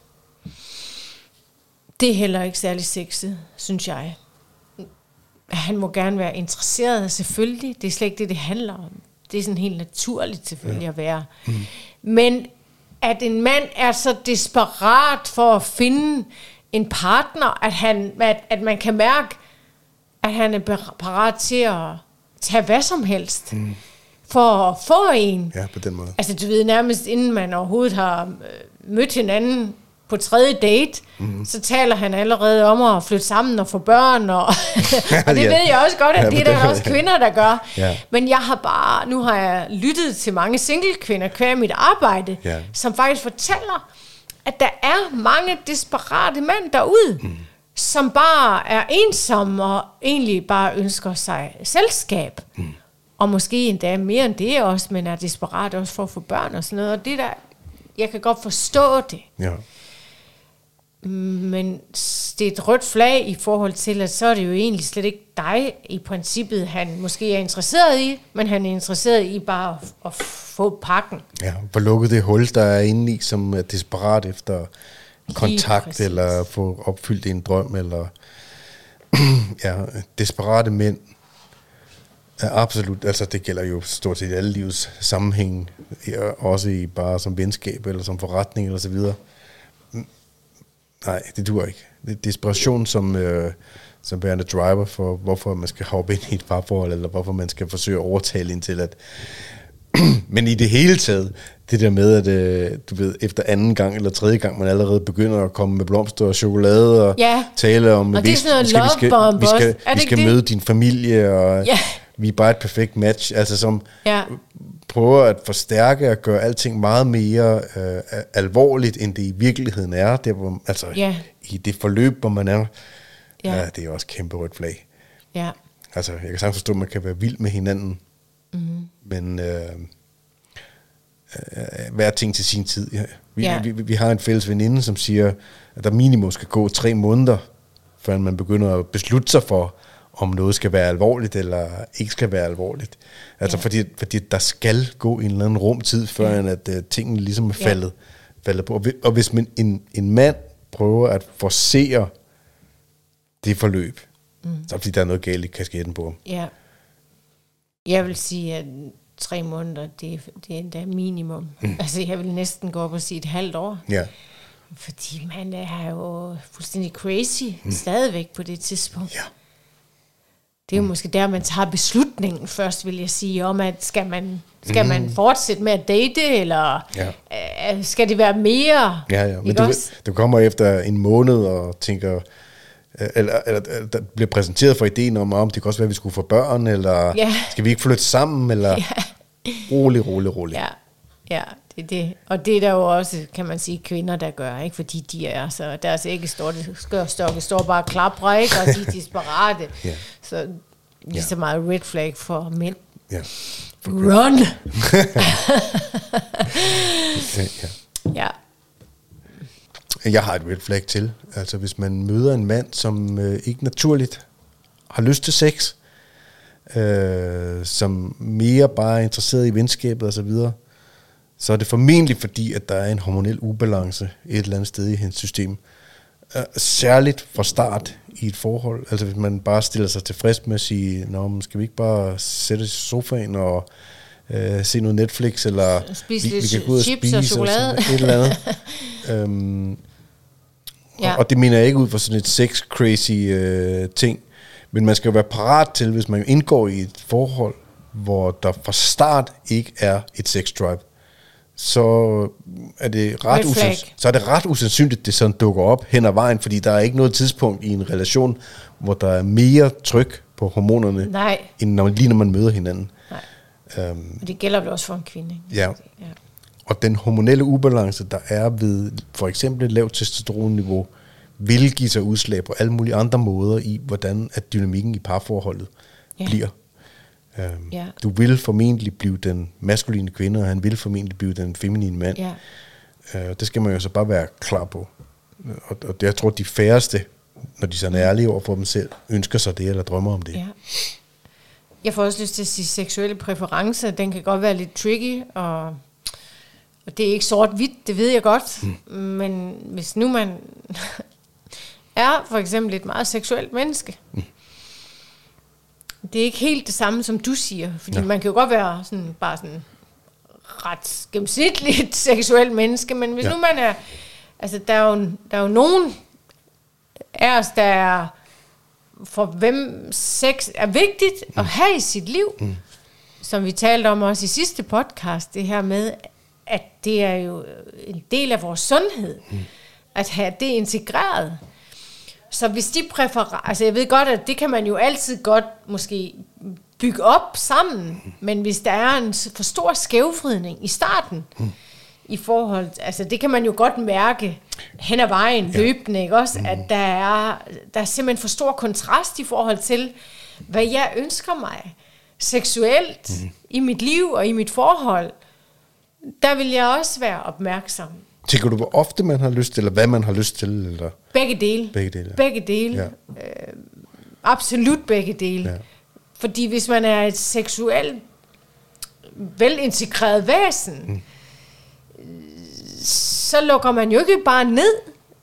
Det er heller ikke særlig sexet, synes jeg. Han må gerne være interesseret, selvfølgelig. Det er slet ikke det, det handler om. det er sådan helt naturligt selvfølgelig ja. at være. Mm. Men at en mand er så desperat for at finde en partner, at, han, at, at man kan mærke, at han er parat til at tage hvad som helst. Mm for at få en. Ja, på den måde. Altså, du ved, nærmest inden man overhovedet har øh, mødt hinanden på tredje date, mm. så taler han allerede om at flytte sammen og få børn, og, og det ja. ved jeg også godt, at ja, det er der også kvinder, der gør. Ja. Men jeg har bare, nu har jeg lyttet til mange single kvinder kvære mit arbejde, ja. som faktisk fortæller, at der er mange desperate mænd derude, mm. Som bare er ensomme og egentlig bare ønsker sig selskab. Mm og måske endda mere end det også, men er desperat også for at få børn og sådan noget. Og det der, jeg kan godt forstå det. Ja. Men det er et rødt flag i forhold til, at så er det jo egentlig slet ikke dig i princippet, han måske er interesseret i, men han er interesseret i bare at, at få pakken. Ja, få lukket det hul, der er inde i, som er desperat efter kontakt, eller få opfyldt en drøm, eller ja, desperate mænd, Ja, absolut. Altså, det gælder jo stort set alle livets sammenhæng, også i bare som venskab eller som forretning eller så videre. Mm, nej, det dur ikke. Det er desperation som, øh, som værende driver for, hvorfor man skal hoppe ind i et parforhold, eller hvorfor man skal forsøge at overtale ind til at... Men i det hele taget, det der med, at øh, du ved, efter anden gang eller tredje gang, man allerede begynder at komme med blomster og chokolade og ja. tale om, og det er sådan noget vi skal, vi skal, vi skal, vi skal møde din familie, og ja vi er bare et perfekt match, altså som ja. prøver at forstærke og gøre alting meget mere øh, alvorligt, end det i virkeligheden er, der, hvor, altså ja. i det forløb, hvor man er, ja. ja det er også kæmpe rødt flag. Ja. Altså, jeg kan sagtens forstå, at man kan være vild med hinanden, mm-hmm. men øh, øh, hver ting til sin tid. Ja. Vi, ja. vi, vi, vi har en fælles veninde, som siger, at der minimum skal gå tre måneder, før man begynder at beslutte sig for, om noget skal være alvorligt eller ikke skal være alvorligt. Altså ja. fordi, fordi der skal gå en eller anden rumtid, før ja. at uh, tingene ligesom er faldet, ja. faldet på. Og hvis man, en, en mand prøver at forsere det forløb, mm. så er det fordi, der er noget galt i kasketten på ham. Ja. Jeg vil sige, at tre måneder, det, det er endda minimum. Mm. Altså, jeg vil næsten gå op og sige et halvt år. Ja. Fordi man er jo fuldstændig crazy mm. stadigvæk på det tidspunkt. Ja. Det er jo måske der, man tager beslutningen først, vil jeg sige, om at skal man, skal mm. man fortsætte med at date, eller ja. øh, skal det være mere? Ja, ja. Men du, du kommer efter en måned og tænker, eller, eller, eller der bliver præsenteret for ideen om, om det kan også være, at vi skulle få børn, eller ja. skal vi ikke flytte sammen, eller ja. rolig, rolig, rolig. Ja, ja det er det. Og det er der jo også, kan man sige, kvinder, der gør, ikke? fordi de er så, deres æggestokke står bare klapper, ikke? og de er desperate. ja. Så lige så meget red flag for mænd. Ja. For Run! ja, ja. Jeg har et red flag til. Altså hvis man møder en mand, som øh, ikke naturligt har lyst til sex, øh, som mere bare er interesseret i venskabet og så videre, så er det formentlig fordi, at der er en hormonel ubalance et eller andet sted i hendes system. Uh, særligt fra start i et forhold. Altså hvis man bare stiller sig tilfreds med at sige, Nå, skal vi ikke bare sætte os i sofaen og uh, se noget Netflix, eller spise vi, vi kan gå ud og spise og chokolade. Og et eller andet. um, ja. og, og det mener jeg ikke ud fra sådan et sex-crazy uh, ting, men man skal jo være parat til, hvis man indgår i et forhold, hvor der fra start ikke er et sex drive, så er det ret, usans- så er det ret usandsynligt, at det sådan dukker op hen ad vejen, fordi der er ikke noget tidspunkt i en relation, hvor der er mere tryk på hormonerne, Nej. end når, lige når man møder hinanden. Nej. Um, det gælder vel også for en kvinde. Ja. ja. Og den hormonelle ubalance, der er ved for eksempel et lavt testosteronniveau, vil give sig udslag på alle mulige andre måder i, hvordan at dynamikken i parforholdet ja. bliver. Um, ja. Du vil formentlig blive den maskuline kvinde, og han vil formentlig blive den feminine mand. Ja. Uh, det skal man jo så bare være klar på. Og, og det, jeg tror, de færreste, når de sådan er ærlige over for dem selv, ønsker sig det eller drømmer om det. Ja. Jeg får også lyst til at sige, seksuelle præferencer, den kan godt være lidt tricky, og, og det er ikke sort-hvidt, det ved jeg godt. Mm. Men hvis nu man er for eksempel et meget seksuelt menneske, mm det er ikke helt det samme, som du siger. Fordi Ja. man kan jo godt være sådan, bare sådan ret gennemsnitligt seksuelt menneske, men hvis Ja. nu man er... Altså, der er, jo, der er jo nogen af os, der er for hvem sex er vigtigt at have i sit liv, mm. som vi talte om også i sidste podcast, det her med, at det er jo en del af vores sundhed, mm. at have det integreret. Så hvis de præfererer, altså jeg ved godt, at det kan man jo altid godt måske bygge op sammen, men hvis der er en for stor skævvridning i starten, mm. i forhold, altså det kan man jo godt mærke hen ad vejen ja. løbende, ikke også, at der er, der er simpelthen for stor kontrast i forhold til, hvad jeg ønsker mig seksuelt mm. i mit liv og i mit forhold, der vil jeg også være opmærksom. Tænker du, hvor ofte man har lyst til, eller hvad man har lyst til? Eller? Begge dele. Begge dele, ja. Begge dele. Ja. Øh, absolut begge dele. Ja. Fordi hvis man er et seksuelt velintegreret væsen, mm. så lukker man jo ikke bare ned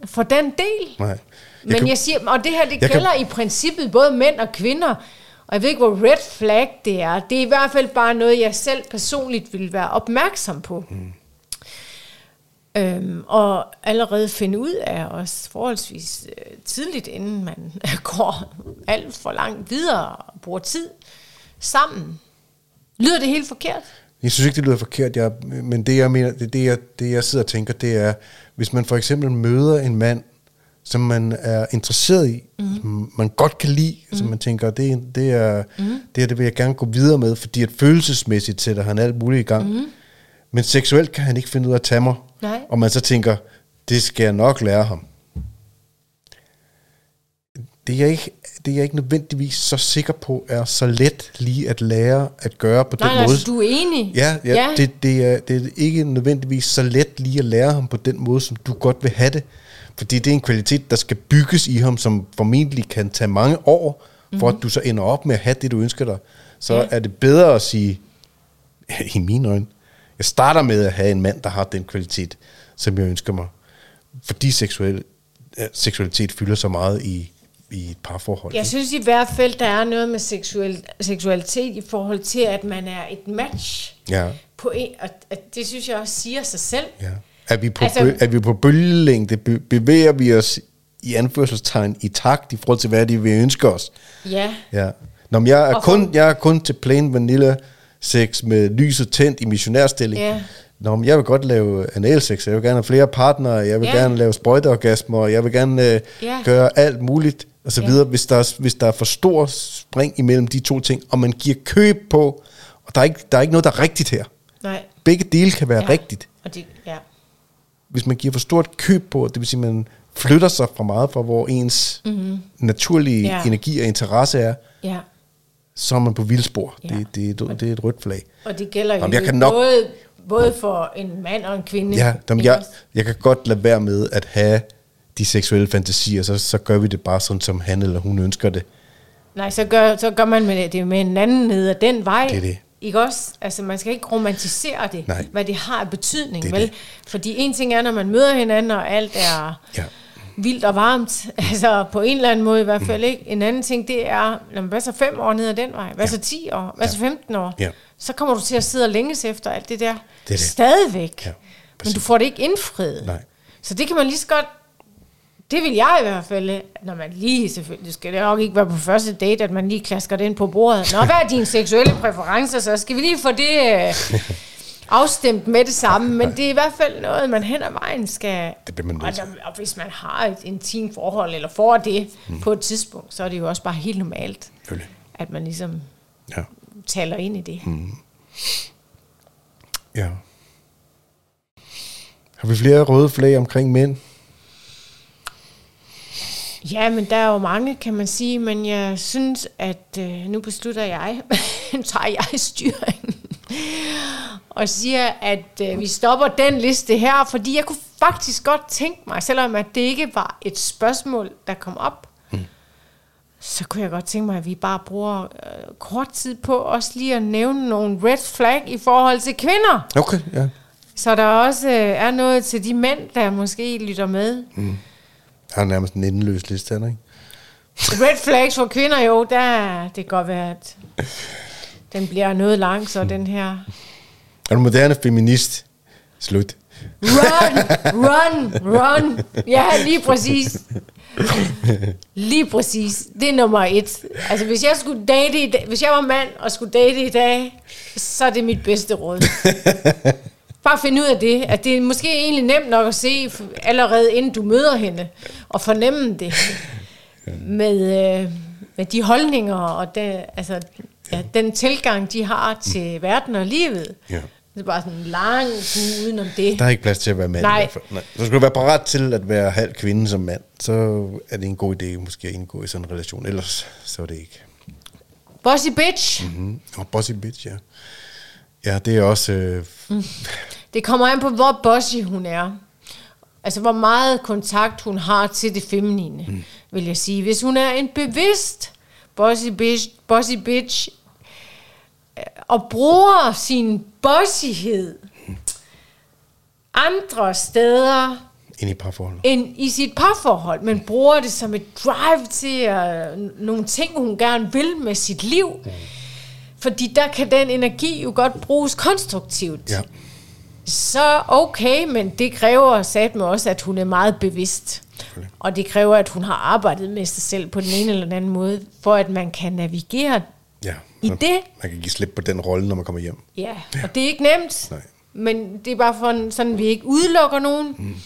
for den del. Nej. Jeg Men jeg, kan- jeg siger, og det her, det gælder kan- i princippet både mænd og kvinder. Og jeg ved ikke, hvor red flag det er. Det er i hvert fald bare noget, jeg selv personligt vil være opmærksom på. Mm. Øhm, og allerede finde ud af os forholdsvis øh, tidligt, inden man går alt for langt videre og bruger tid sammen. Lyder det helt forkert? Jeg synes ikke, det lyder forkert, jeg, men det jeg, mener, det, det, jeg, det, jeg sidder og tænker, det er, hvis man for eksempel møder en mand, som man er interesseret i, mm. som man godt kan lide, mm. som man tænker, det, det, er, mm. det, er, det vil jeg gerne gå videre med, fordi at følelsesmæssigt sætter han alt muligt i gang. Mm. Men seksuelt kan han ikke finde ud af at tage mig. Nej. Og man så tænker, det skal jeg nok lære ham. Det er jeg ikke, det er jeg ikke nødvendigvis så sikker på, er så let lige at lære at gøre på Nej, den nej, måde. du er enig? Ja, ja, ja. Det, det, er, det er ikke nødvendigvis så let lige at lære ham på den måde, som du godt vil have det. Fordi det er en kvalitet, der skal bygges i ham, som formentlig kan tage mange år, for at du så ender op med at have det, du ønsker dig. Så ja. er det bedre at sige, i mine øjne, jeg starter med at have en mand, der har den kvalitet, som jeg ønsker mig. Fordi seksuel, seksualitet fylder så meget i, i et parforhold. Jeg synes i hvert fald, der er noget med seksuel, seksualitet i forhold til, at man er et match. Ja. På en, og, og det synes jeg også siger sig selv. Ja. Er vi på, Altså- altså, er vi på bølgelængde? Be, bevæger vi os i anførselstegn i takt i forhold til, hvad det er, vi ønsker os? Ja. Ja. Nå, men jeg er, kun, jeg er kun til plain vanilla sex med lyset tændt i missionærstilling. Ja. Nå, men jeg vil godt lave analsex, jeg vil gerne have flere partnere, jeg vil Ja. gerne lave sprøjteorgasmer, jeg vil gerne øh, Ja. gøre alt muligt, og så Ja. videre. Hvis der, er, hvis der er for stor spring imellem de to ting, og man giver køb på, og der er ikke, der er ikke noget, der er rigtigt her. Nej. Begge dele kan være Ja. rigtigt. Og det, ja. hvis man giver for stort køb på, det vil sige, at man flytter sig for meget fra, hvor ens mm-hmm. naturlige ja. energi og interesse er, ja. Så er man på vildspor. Ja. Det, det, er et, det er et rødt flag. Og det gælder jo Jamen, jeg kan nok- både, både for en mand og en kvinde. Ja, dem, jeg, jeg kan godt lade være med at have de seksuelle fantasier, så, så gør vi det bare sådan, som han eller hun ønsker det. Nej, så gør, så gør man med det, det med en anden ned ad den vej. Det er det. Ikke også? Altså, man skal ikke romantisere det, Nej. hvad det har af betydning, Det vel? det. Fordi en ting er, når man møder hinanden, og alt er Ja. Vildt og varmt, altså på en eller anden måde i hvert fald ikke. En anden ting, det er, man hvad så fem år ned ad den vej? Hvad så 10 år? Hvad så 15 år? Ja. Så kommer du til at sidde og længes efter alt det der. Det det. Stadigvæk. Ja, Men du får det ikke indfriet. Nej. Så det kan man lige så godt det vil jeg i hvert fald, når man lige selvfølgelig, skal det nok ikke være på første date, at man lige klasker den på bordet. Nå, hvad er dine seksuelle præferencer, så skal vi lige få det øh, afstemt med det samme, men det er i hvert fald noget, man hen ad vejen skal... Det bliver man og, og hvis man har et intimt forhold, eller får det mm. på et tidspunkt, så er det jo også bare helt normalt, at man ligesom Ja. taler ind i det. Mm. ja. Har vi flere røde flag omkring mænd? Ja, men der er jo mange, kan man sige, men jeg synes, at øh, nu beslutter jeg, tager jeg styringen, og siger, at øh, vi stopper den liste her, fordi jeg kunne faktisk godt tænke mig, selvom at det ikke var et spørgsmål, der kom op, mm. så kunne jeg godt tænke mig, at vi bare bruger øh, kort tid på også lige at nævne nogle red flag i forhold til kvinder. Okay, ja. Så der også øh, er noget til de mænd, der måske lytter med. Jeg har nærmest en endeløs liste, er ikke? Red flags for kvinder, jo, der, det kan godt være, at den bliver noget lang, så den her... Er du moderne feminist? Slut. Run, run, run. Ja, lige præcis. Lige præcis. Det er nummer et. Altså, hvis jeg, skulle date i dag, hvis jeg var mand og skulle date i dag, så er det mit bedste råd. Bare finde ud af det. At det er måske egentlig nemt nok at se allerede inden du møder hende, og fornemme det. Med, øh, med de holdninger og det, altså, ja, den tilgang, de har til verden og livet. Ja. Det er bare sådan langt udenom det. Der er ikke plads til at være mand Nej. i hvert fald. Nej. Så skal du være parat til at være halv kvinde som mand, så er det en god idé måske at indgå i sådan en relation. Ellers så er det ikke. Bossy bitch. Mm. Og bossy bitch, ja. Ja, det er også... Øh, Det kommer an på, hvor bossy hun er. Altså, hvor meget kontakt hun har til det feminine, mm. vil jeg sige. Hvis hun er en bevidst bossy bitch, bossy bitch øh, og bruger sin bossighed andre steder ind i parforholdet. end i sit parforhold, men bruger det som et drive til uh, nogle ting, hun gerne vil med sit liv. Fordi der kan den energi jo godt bruges konstruktivt. Ja. Så okay, men det kræver sat med også, at hun er meget bevidst. Og det kræver, at hun har arbejdet med sig selv på den ene eller den anden måde, for at man kan navigere ja. i Man- det. Man kan give slip på den rolle, når man kommer hjem. Ja, og det er ikke nemt. Nej. Men det er bare for en, sådan, at vi ikke udelukker nogen. Mm.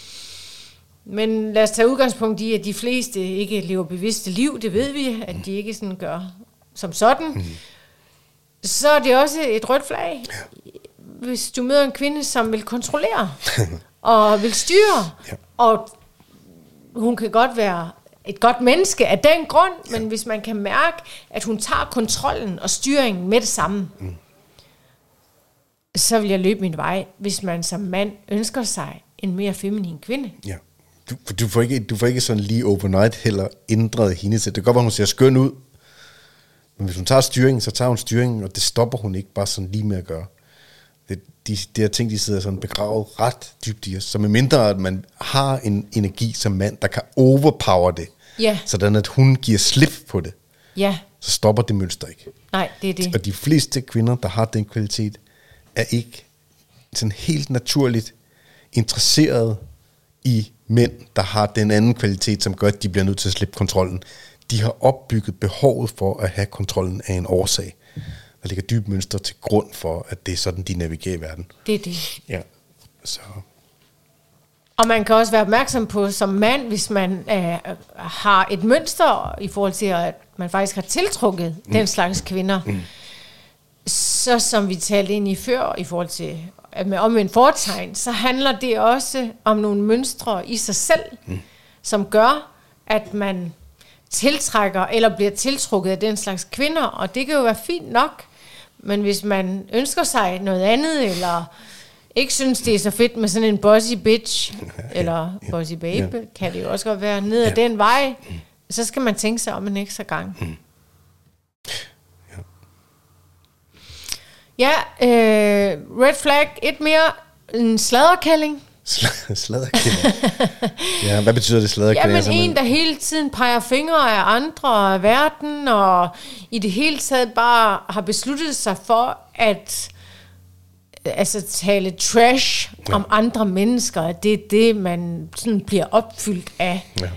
Men lad os tage udgangspunkt i, at de fleste ikke lever bevidste liv. Det ved vi, at de ikke sådan gør som sådan. Mm. Så er det også et rødt flag. Hvis du møder en kvinde, som vil kontrollere og vil styre, Ja. og hun kan godt være et godt menneske af den grund, men hvis man kan mærke, at hun tager kontrollen og styringen med det samme, mm. så vil jeg løbe min vej, hvis man som mand ønsker sig en mere feminin kvinde. Ja. Du, du, får ikke, du får ikke sådan lige overnight heller ændret hende til. Det kan godt være, hun ser skøn ud, men hvis hun tager styringen, så tager hun styringen, og det stopper hun ikke bare sådan lige med at gøre. Det, de, de her ting, de sidder sådan begravet ret dybt i os. Så med mindre, at man har en energi som mand, der kan overpower det, Ja. sådan at hun giver slip på det, Ja, så stopper det mønster ikke. nej, det er det. Og de fleste kvinder, der har den kvalitet, er ikke sådan helt naturligt interesseret i mænd, der har den anden kvalitet, som gør, at de bliver nødt til at slippe kontrollen. De har opbygget behovet for at have kontrollen af en årsag. Der ligger dybe mønstre til grund for, at det er sådan, de navigerer i verden. Det er det. Ja. Så Og man kan også være opmærksom på som mand, hvis man øh, har et mønster i forhold til, at man faktisk har tiltrukket mm. den slags kvinder. Mm. Så som vi talte ind i før, i forhold til at med omvendt foretegn, så handler det også om nogle mønstre i sig selv, mm. som gør, at man tiltrækker eller bliver tiltrukket af den slags kvinder, og det kan jo være fint nok, men hvis man ønsker sig noget andet, eller ikke synes, det er så fedt med sådan en bossy bitch, eller bossy babe, Ja. kan det jo også godt være ned ad den vej, så skal man tænke sig om en ekstra gang. Ja, øh, red flag, et mere, en sladderkælling. Sl- ja, hvad betyder det sladderkælder? Jamen en, der hele tiden peger fingre af andre og af verden, og i det hele taget bare har besluttet sig for at altså, tale trash ja. om andre mennesker. Det er det, man sådan bliver opfyldt af. Ja.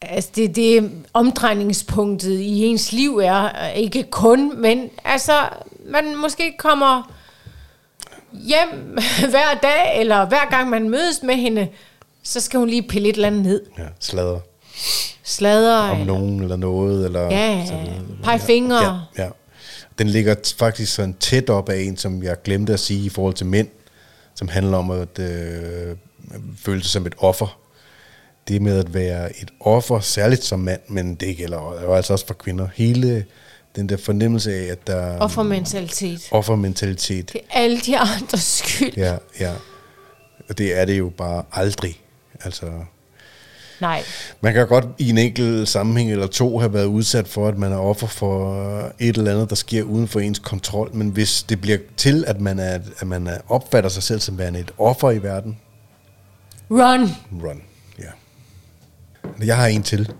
Altså, det er det, omdrejningspunktet i ens liv er. Ikke kun, men altså, man måske kommer hjem hver dag, eller hver gang man mødes med hende, så skal hun lige pille et eller andet ned. ja, sladder. Sladder. om eller- nogen eller noget. Eller Ja, så videre. pege fingre. Ja, ja. Den ligger faktisk sådan tæt op af en, som jeg glemte at sige i forhold til mænd, som handler om at øh, føle sig som et offer. Det med at være et offer, særligt som mand, men det gælder jo altså også for kvinder. Hele den der fornemmelse af, at der Offermentalitet. offermentalitet. Det er alle de andres skyld. Ja, ja. Og det er det jo bare aldrig. Altså, Nej. Man kan godt i en enkelt sammenhæng eller to have været udsat for, at man er offer for et eller andet, der sker uden for ens kontrol. Men hvis det bliver til, at man, er, at man er, opfatter sig selv som værende et offer i verden, Run. run. Ja. Jeg har en til.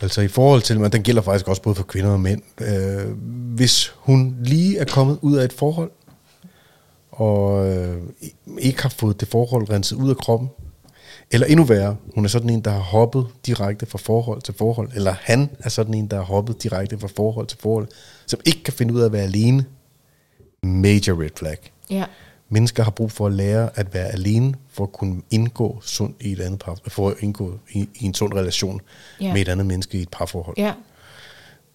Altså i forhold til, men den gælder faktisk også både for kvinder og mænd. Øh, hvis hun lige er kommet ud af et forhold, og øh, ikke har fået det forhold renset ud af kroppen, eller endnu værre, hun er sådan en, der har hoppet direkte fra forhold til forhold, eller han er sådan en, der har hoppet direkte fra forhold til forhold, som ikke kan finde ud af at være alene. Major red flag. Ja. Mennesker har brug for at lære at være alene, for at kunne indgå sundt i et andet par, for at indgå i, i en sund relation Ja. med et andet menneske i et parforhold. Ja.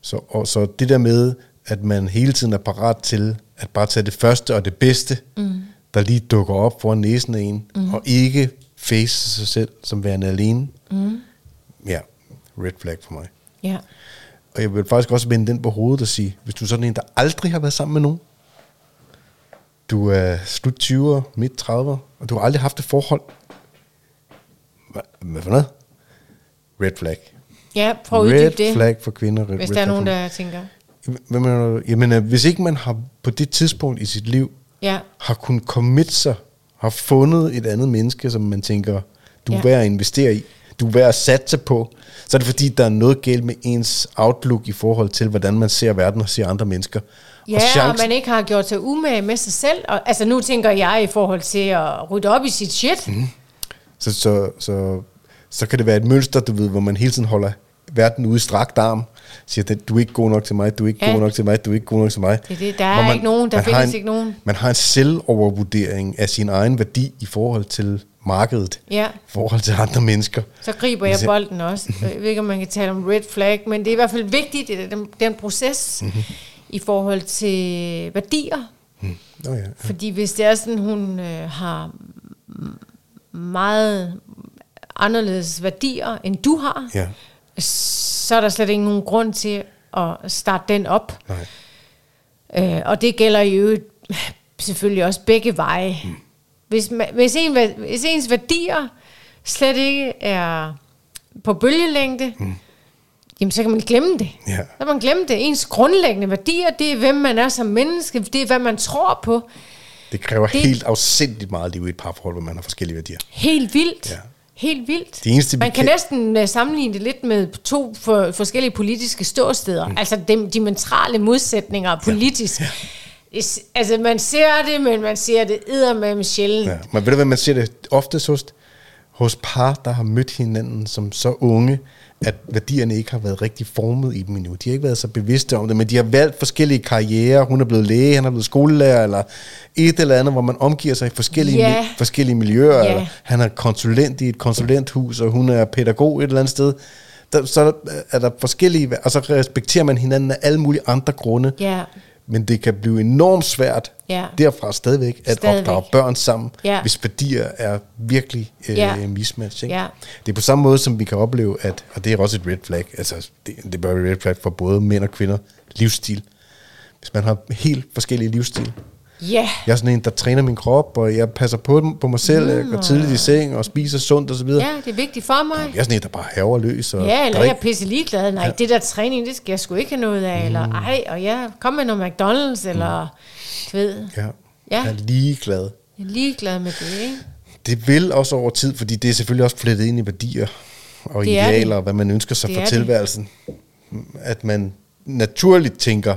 Så, og så det der med, at man hele tiden er parat til at bare tage det første og det bedste, mm. der lige dukker op foran næsen af en, mm. og ikke face sig selv som værende alene. Mm. Ja, red flag for mig. Ja. Og jeg vil faktisk også vende den på hovedet og sige, hvis du er sådan en, der aldrig har været sammen med nogen, du er slut 20'er, midt 30'er, og du har aldrig haft et forhold. Hvad, for noget? Red flag. Ja, prøv at uddybe Red det, flag for kvinder. Red, hvis red der er nogen, der tænker. hvad mener du? Jamen, øh, hvis ikke man har på det tidspunkt i sit liv, Ja, har kunnet commit sig, har fundet et andet menneske, som man tænker, du er Ja. værd at investere i, du er værd at satse på, så er det fordi, der er noget galt med ens outlook i forhold til, hvordan man ser verden og ser andre mennesker. Ja og, og man ikke har gjort sig umage med sig selv. Og, altså nu tænker jeg i forhold til at rydde op i sit shit. Mhm. så, så, så, så kan det være et mønster, du ved, hvor man hele tiden holder verden ude i strakt arm, siger, at du er ikke god nok til mig, du er ikke Ja. god nok til mig, du er ikke god nok til mig. Det er det. Der er ikke nogen, der man findes en, ikke nogen. Man har en selvovervurdering af sin egen værdi i forhold til markedet, Ja. i forhold til andre mennesker. Så griber jeg bolden også. Jeg ved ikke, om man kan tale om red flag, men det er i hvert fald vigtigt, det er den, den proces Mhm. I forhold til værdier. Nå ja. Fordi hvis det er sådan, hun øh, har meget anderledes værdier, end du har, ja. så er der slet ikke nogen grund til at starte den op. Nej. Øh, og det gælder jo selvfølgelig også begge veje. Mm. Hvis, man, hvis, en, hvis ens værdier slet ikke er på bølgelængde, mm. Jamen så kan man glemme det. Ja. Så kan man glemme det. Ens grundlæggende værdier, det er hvem man er som menneske, det er hvad man tror på. Det kræver Det- helt afsindigt meget liv i et parforhold, hvor man har forskellige værdier. Helt vildt. Ja. Helt vildt. Det eneste, Man kan kan- næsten uh, sammenligne det lidt med to for, forskellige politiske ståsteder. Mm. Altså de diametrale modsætninger politisk. Ja. Altså man ser det, men man ser det eddermame sjældent. Ja. Men ved du hvad, man ser det oftest hos, hos par, der har mødt hinanden som så unge, at værdierne ikke har været rigtig formet i dem endnu. De har ikke været så bevidste om det, men de har valgt forskellige karrierer. Hun er blevet læge, han er blevet skolelærer, eller et eller andet, hvor man omgiver sig i forskellige, Ja. mi- forskellige miljøer. Ja. Eller han er konsulent i et konsulenthus, og hun er pædagog et eller andet sted. Der, så er der, er forskellige, og så respekterer man hinanden af alle mulige andre grunde. Ja. Men det kan blive enormt svært Ja. derfra stadigvæk at Stadigvæk. opdrage børn sammen, Ja. hvis værdier er virkelig øh, Ja. mismatch. Ikke? Ja. Det er på samme måde, som vi kan opleve, at, og det er også et red flag, altså det, det bør være et red flag for både mænd og kvinder, livsstil. Hvis man har helt forskellige livsstil. Ja. Jeg er sådan en, der træner min krop, og jeg passer på, på mig selv, jeg går tidligt i seng og spiser sundt osv. Mm. ja, det er vigtigt for mig. Jeg er sådan en, der bare haver løs. Og Ja, eller drik- jeg er pisse ligeglad. Nej, ja. det der træning, det skal jeg sgu ikke have noget af. Mm. Eller ej, og ja, kom med noget McDonald's, eller du ved, Ja. Ja. Jeg er ligeglad. jeg er ligeglad med det, ikke? Det vil også over tid, fordi det er selvfølgelig også flettet ind i værdier og Det er idealer, og hvad man ønsker sig Det for er det. tilværelsen. At man naturligt tænker,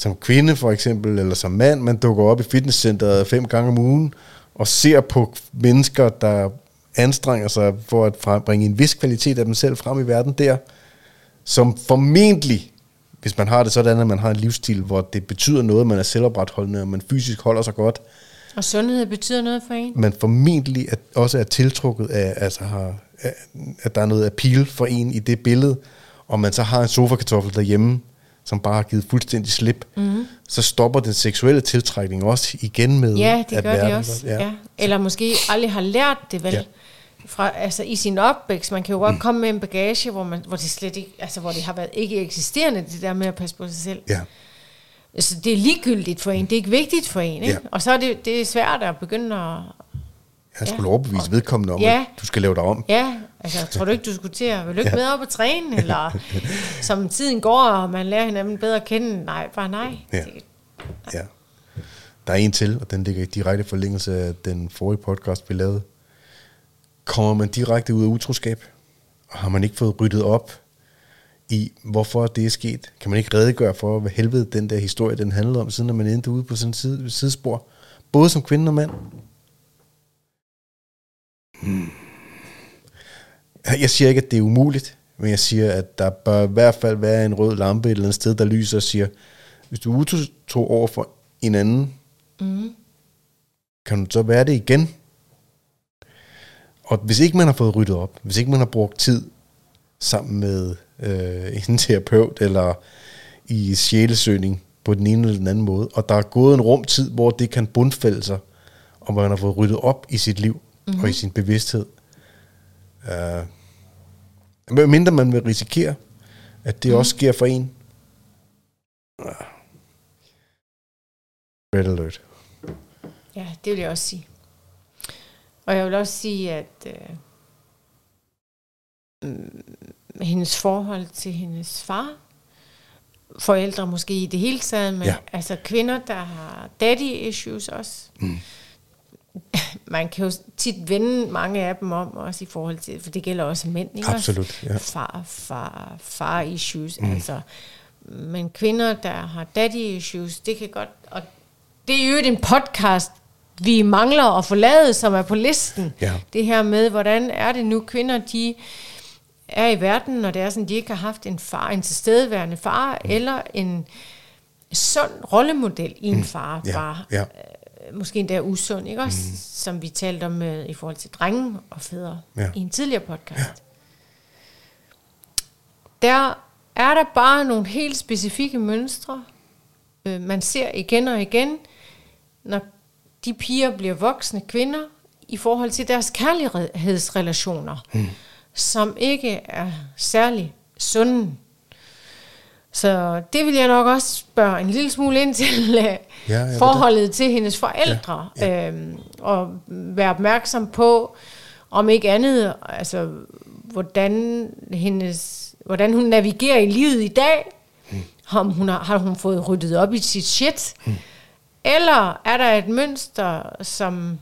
som kvinde for eksempel, eller som mand, man dukker op i fitnesscenteret fem gange om ugen, og ser på mennesker, der anstrenger sig for at bringe en vis kvalitet af dem selv frem i verden der, som formentlig, hvis man har det sådan, at man har en livsstil, hvor det betyder noget, man er selvopretholdende, og man fysisk holder sig godt, Og sundhed betyder noget for en. man formentlig at, også er tiltrukket af, altså har, at der er noget appeal for en i det billede, og man så har en sofakartoffel derhjemme, som bare har givet fuldstændig slip, mm. så stopper den seksuelle tiltrækning også igen med, Ja, det at gør det verden- også. Ja. Ja. Eller måske aldrig har lært det vel. Ja. Fra, altså i sin opvækst, man kan jo godt mm. komme med en bagage, hvor, man, hvor det slet ikke, altså hvor det har været ikke eksisterende, det der med at passe på sig selv. Ja. Altså det er ligegyldigt for en, det er ikke vigtigt for en, ikke? Ja. Og så er det, det er svært at begynde at, Jeg skulle Ja. overbevise vedkommende om, Ja. at du skal lave dig om. ja, altså tror du ikke, du skulle til at, vil du ikke Ja. med op og træne, eller som tiden går, og man lærer hinanden bedre at kende, nej, bare nej. Ja. Det- Ja. Der er en til, og den ligger i direkte forlængelse af den forrige podcast, vi lavede. Kommer man direkte ud af utroskab, og har man ikke fået ryddet op i, hvorfor det er sket. Kan man ikke redegøre for, hvad helvede den der historie, den handlede om, siden at man endte ude på sådan side, sidespor? Både som kvinde og mand. Jeg siger ikke, at det er umuligt, men jeg siger, at der bør i hvert fald være en rød lampe et eller andet sted, der lyser og siger, hvis du er utro over for en anden, mm. kan du så være det igen? Og hvis ikke man har fået ryddet op, hvis ikke man har brugt tid sammen med øh, en terapeut eller i sjælesøgning på den ene eller den anden måde, og der er gået en rumtid, hvor det kan bundfælde sig, og man har fået ryddet op i sit liv mm-hmm. og i sin bevidsthed. Uh, mindre man vil risikere, at det mm. også sker for en. Red alert. Ja, det vil jeg også sige. Og jeg vil også sige, at øh, hendes forhold til hendes far, forældre måske i det hele taget, men ja. altså kvinder, der har daddy issues også. Mm. Man kan jo tit vende mange af dem om, også i forhold til, for det gælder også mænd, ikke? Absolut, ja. Far, far, far issues, mm. altså. Men kvinder, der har daddy issues, det kan godt, og det er jo en podcast, vi mangler at få lavet, som er på listen. Ja. Det her med, hvordan er det nu, kvinder, de er i verden, når det er sådan, de ikke har haft en far, en tilstedeværende far, mm. eller en sund rollemodel i en mm. far, ja. far. Ja. Øh, måske endda usund, ikke også? Mm. Som vi talte om uh, i forhold til drenge og fædre ja. i en tidligere podcast. Ja. Der er der bare nogle helt specifikke mønstre, uh, man ser igen og igen, når de piger bliver voksne kvinder i forhold til deres kærlighedsrelationer. Mm som ikke er særlig sunde. Så det vil jeg nok også spørge en lille smule ind til uh, ja, forholdet til hendes forældre, ja, ja. Øhm, og være opmærksom på, om ikke andet, altså hvordan, hendes, hvordan hun navigerer i livet i dag, mm. om hun har, har hun fået ryddet op i sit shit, mm. eller er der et mønster, som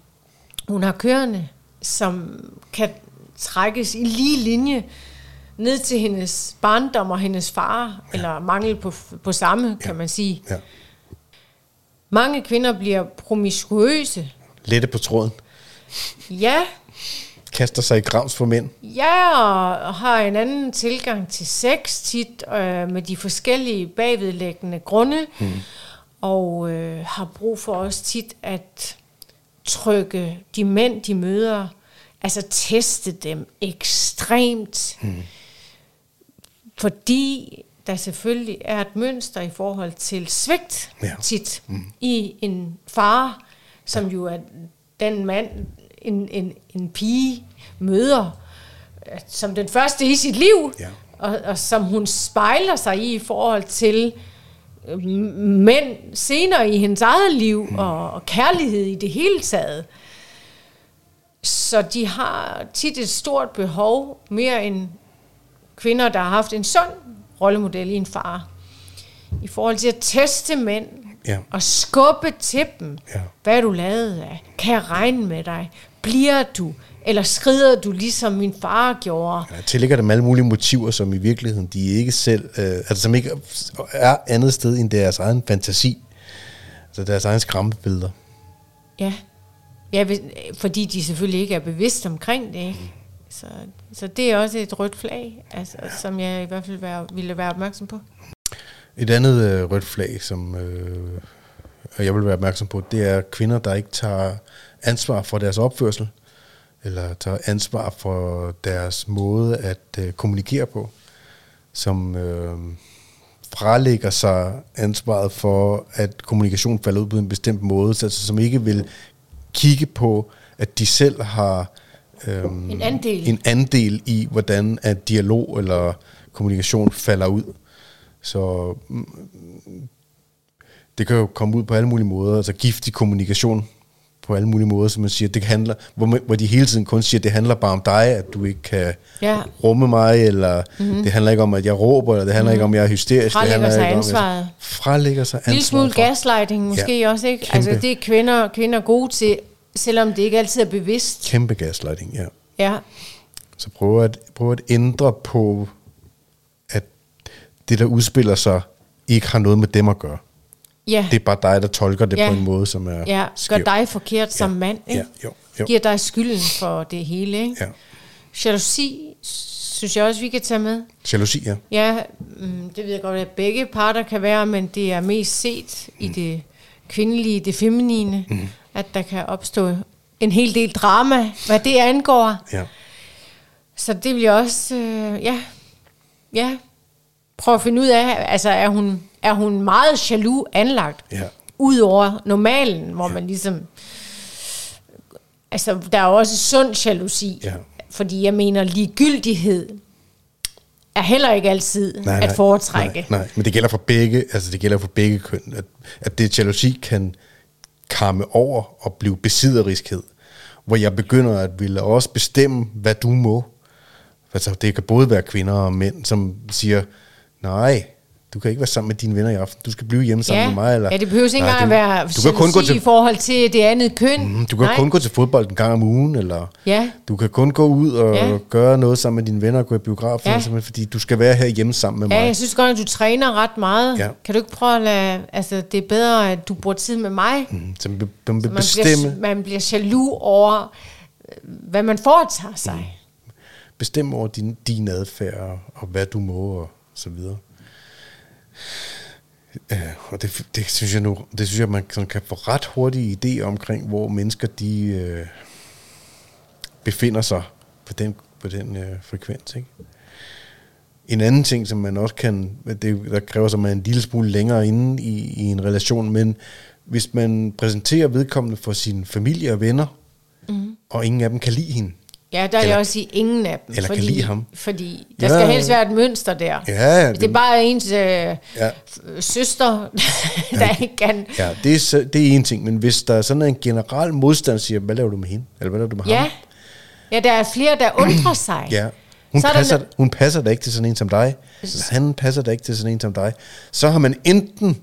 hun har kørende, som kan trækkes i lige linje ned til hendes barndom og hendes far, ja. eller mangel på, på samme, kan ja. man sige. Ja. Mange kvinder bliver promiskuøse. Lette på tråden. Ja. Kaster sig i grams for mænd. Ja, og har en anden tilgang til sex tit, øh, med de forskellige bagvedlæggende grunde. Hmm. Og øh, har brug for også tit at trykke de mænd, de møder, altså teste dem ekstremt. Mm. Fordi der selvfølgelig er et mønster i forhold til svigt ja. tit mm. i en far, som ja. jo er den mand, en, en, en pige møder som den første i sit liv, ja. og, og som hun spejler sig i i forhold til øh, mænd senere i hendes eget liv, mm. og, og kærlighed i det hele taget. Så de har tit et stort behov, mere end kvinder, der har haft en sund rollemodel i en far, i forhold til at teste mænd ja. og skubbe til dem. Ja. Hvad er du lavet af? Kan jeg regne med dig? Bliver du? Eller skrider du ligesom min far gjorde? Ja, tillægger dem alle mulige motiver, som i virkeligheden de ikke selv, øh, altså som ikke er andet sted end deres egen fantasi. Altså deres egen skræmmebilleder. Ja, Ja, fordi de selvfølgelig ikke er bevidste omkring det. Ikke? Så, så det er også et rødt flag, altså, som jeg i hvert fald være, ville være opmærksom på. Et andet øh, rødt flag, som øh, jeg vil være opmærksom på, det er kvinder, der ikke tager ansvar for deres opførsel, eller tager ansvar for deres måde at øh, kommunikere på, som øh, frelægger sig ansvaret for, at kommunikation falder ud på en bestemt måde, altså som ikke vil kigge på, at de selv har øhm, en, andel. en andel i, hvordan at dialog eller kommunikation falder ud. Så mm, det kan jo komme ud på alle mulige måder, altså giftig kommunikation på alle mulige måder, som man siger, det handler, hvor, man, hvor de hele tiden kun siger, det handler bare om dig, at du ikke kan ja. rumme mig, eller mm-hmm. det handler ikke om, at jeg råber, eller det handler mm-hmm. ikke om, at jeg er hysterisk. Frelægger det sig ikke ansvaret. Om, frelægger sig ansvaret. Lille smule gaslighting måske ja. også, ikke? Kæmpe. Altså det er kvinder, kvinder gode til, selvom det ikke altid er bevidst. Kæmpe gaslighting, ja. Ja. Så prøv at, prøv at ændre på, at det, der udspiller sig, ikke har noget med dem at gøre. Ja, Det er bare dig, der tolker det Ja. på en måde, som er ja gør skæv. dig forkert som mand. Ikke? Ja, jo, jo. Giver dig skylden for det hele. Ikke? Ja. Jalousi synes jeg også, vi kan tage med. Jalousi, ja. Ja, mm, det ved jeg godt, at begge parter kan være, men det er mest set i det kvindelige, det feminine, mm. At der kan opstå en hel del drama, hvad det angår. ja. Så det vil jeg også, øh, ja, ja, prøve at finde ud af, altså er hun, er hun meget jaloux anlagt, Ja. Udover normalen, hvor man ligesom, altså der er også sund jalousi, Ja. fordi jeg mener ligegyldighed er heller ikke altid nej, at foretrække. Nej, nej, men det gælder for begge, altså det gælder for begge køn, at, at det jalousi kan kamme over og blive besidderiskhed, hvor jeg begynder at ville også bestemme, hvad du må. Altså, det kan både være kvinder og mænd, som siger, nej, du kan ikke være sammen med dine venner i aften, du skal blive hjemme sammen Ja, med mig. Eller, ja, det behøver ikke engang at være du kan kun gå til, i forhold til det andet køn. Mm, du kan Nej. kun gå til fodbold en gang om ugen, eller Ja. du kan kun gå ud og Ja. ja. gøre noget sammen med dine venner og gå i biografen, Ja. ja. simpelthen, fordi du skal være her hjemme sammen med Ja, mig. jeg synes godt, at du træner ret meget. Ja. Kan du ikke prøve at lade, altså det er bedre, at du bruger tid med mig, Mm, som be, man Så vil man bestemme, bliver, man bliver jaloux over, øh, hvad man foretager sig. bestemme over din, din adfærd og, og hvad du må og så videre. Ja, og det, det synes jeg nu, det synes jeg, man sådan kan få ret hurtige idéer omkring, hvor mennesker de øh, befinder sig på den, på den øh, frekvens. Ikke? En anden ting, som man også kan, det, der kræver sig, man er en lille smule længere inde i, i en relation, men hvis man præsenterer vedkommende for sin familie og venner, mm. og ingen af dem kan lide hende, Ja, der er Eller- jeg også i ingen af dem. eller kan fordi, lide ham. Fordi der Ja. skal helst være et mønster der. Ja, ja, det, det er bare ens øh, ja. Ja. søster, der ikke kan. Ja, det er, så, det er en ting, men hvis der er sådan en generel modstand, siger, hvad laver du med hende? Eller hvad laver du med Ja. ham? ja, der er flere, der undrer sig. Ja. Hun, Så er der passer, no- hun passer da ikke til sådan en som dig. Eller Han passer da ikke til sådan en som dig. Så har man enten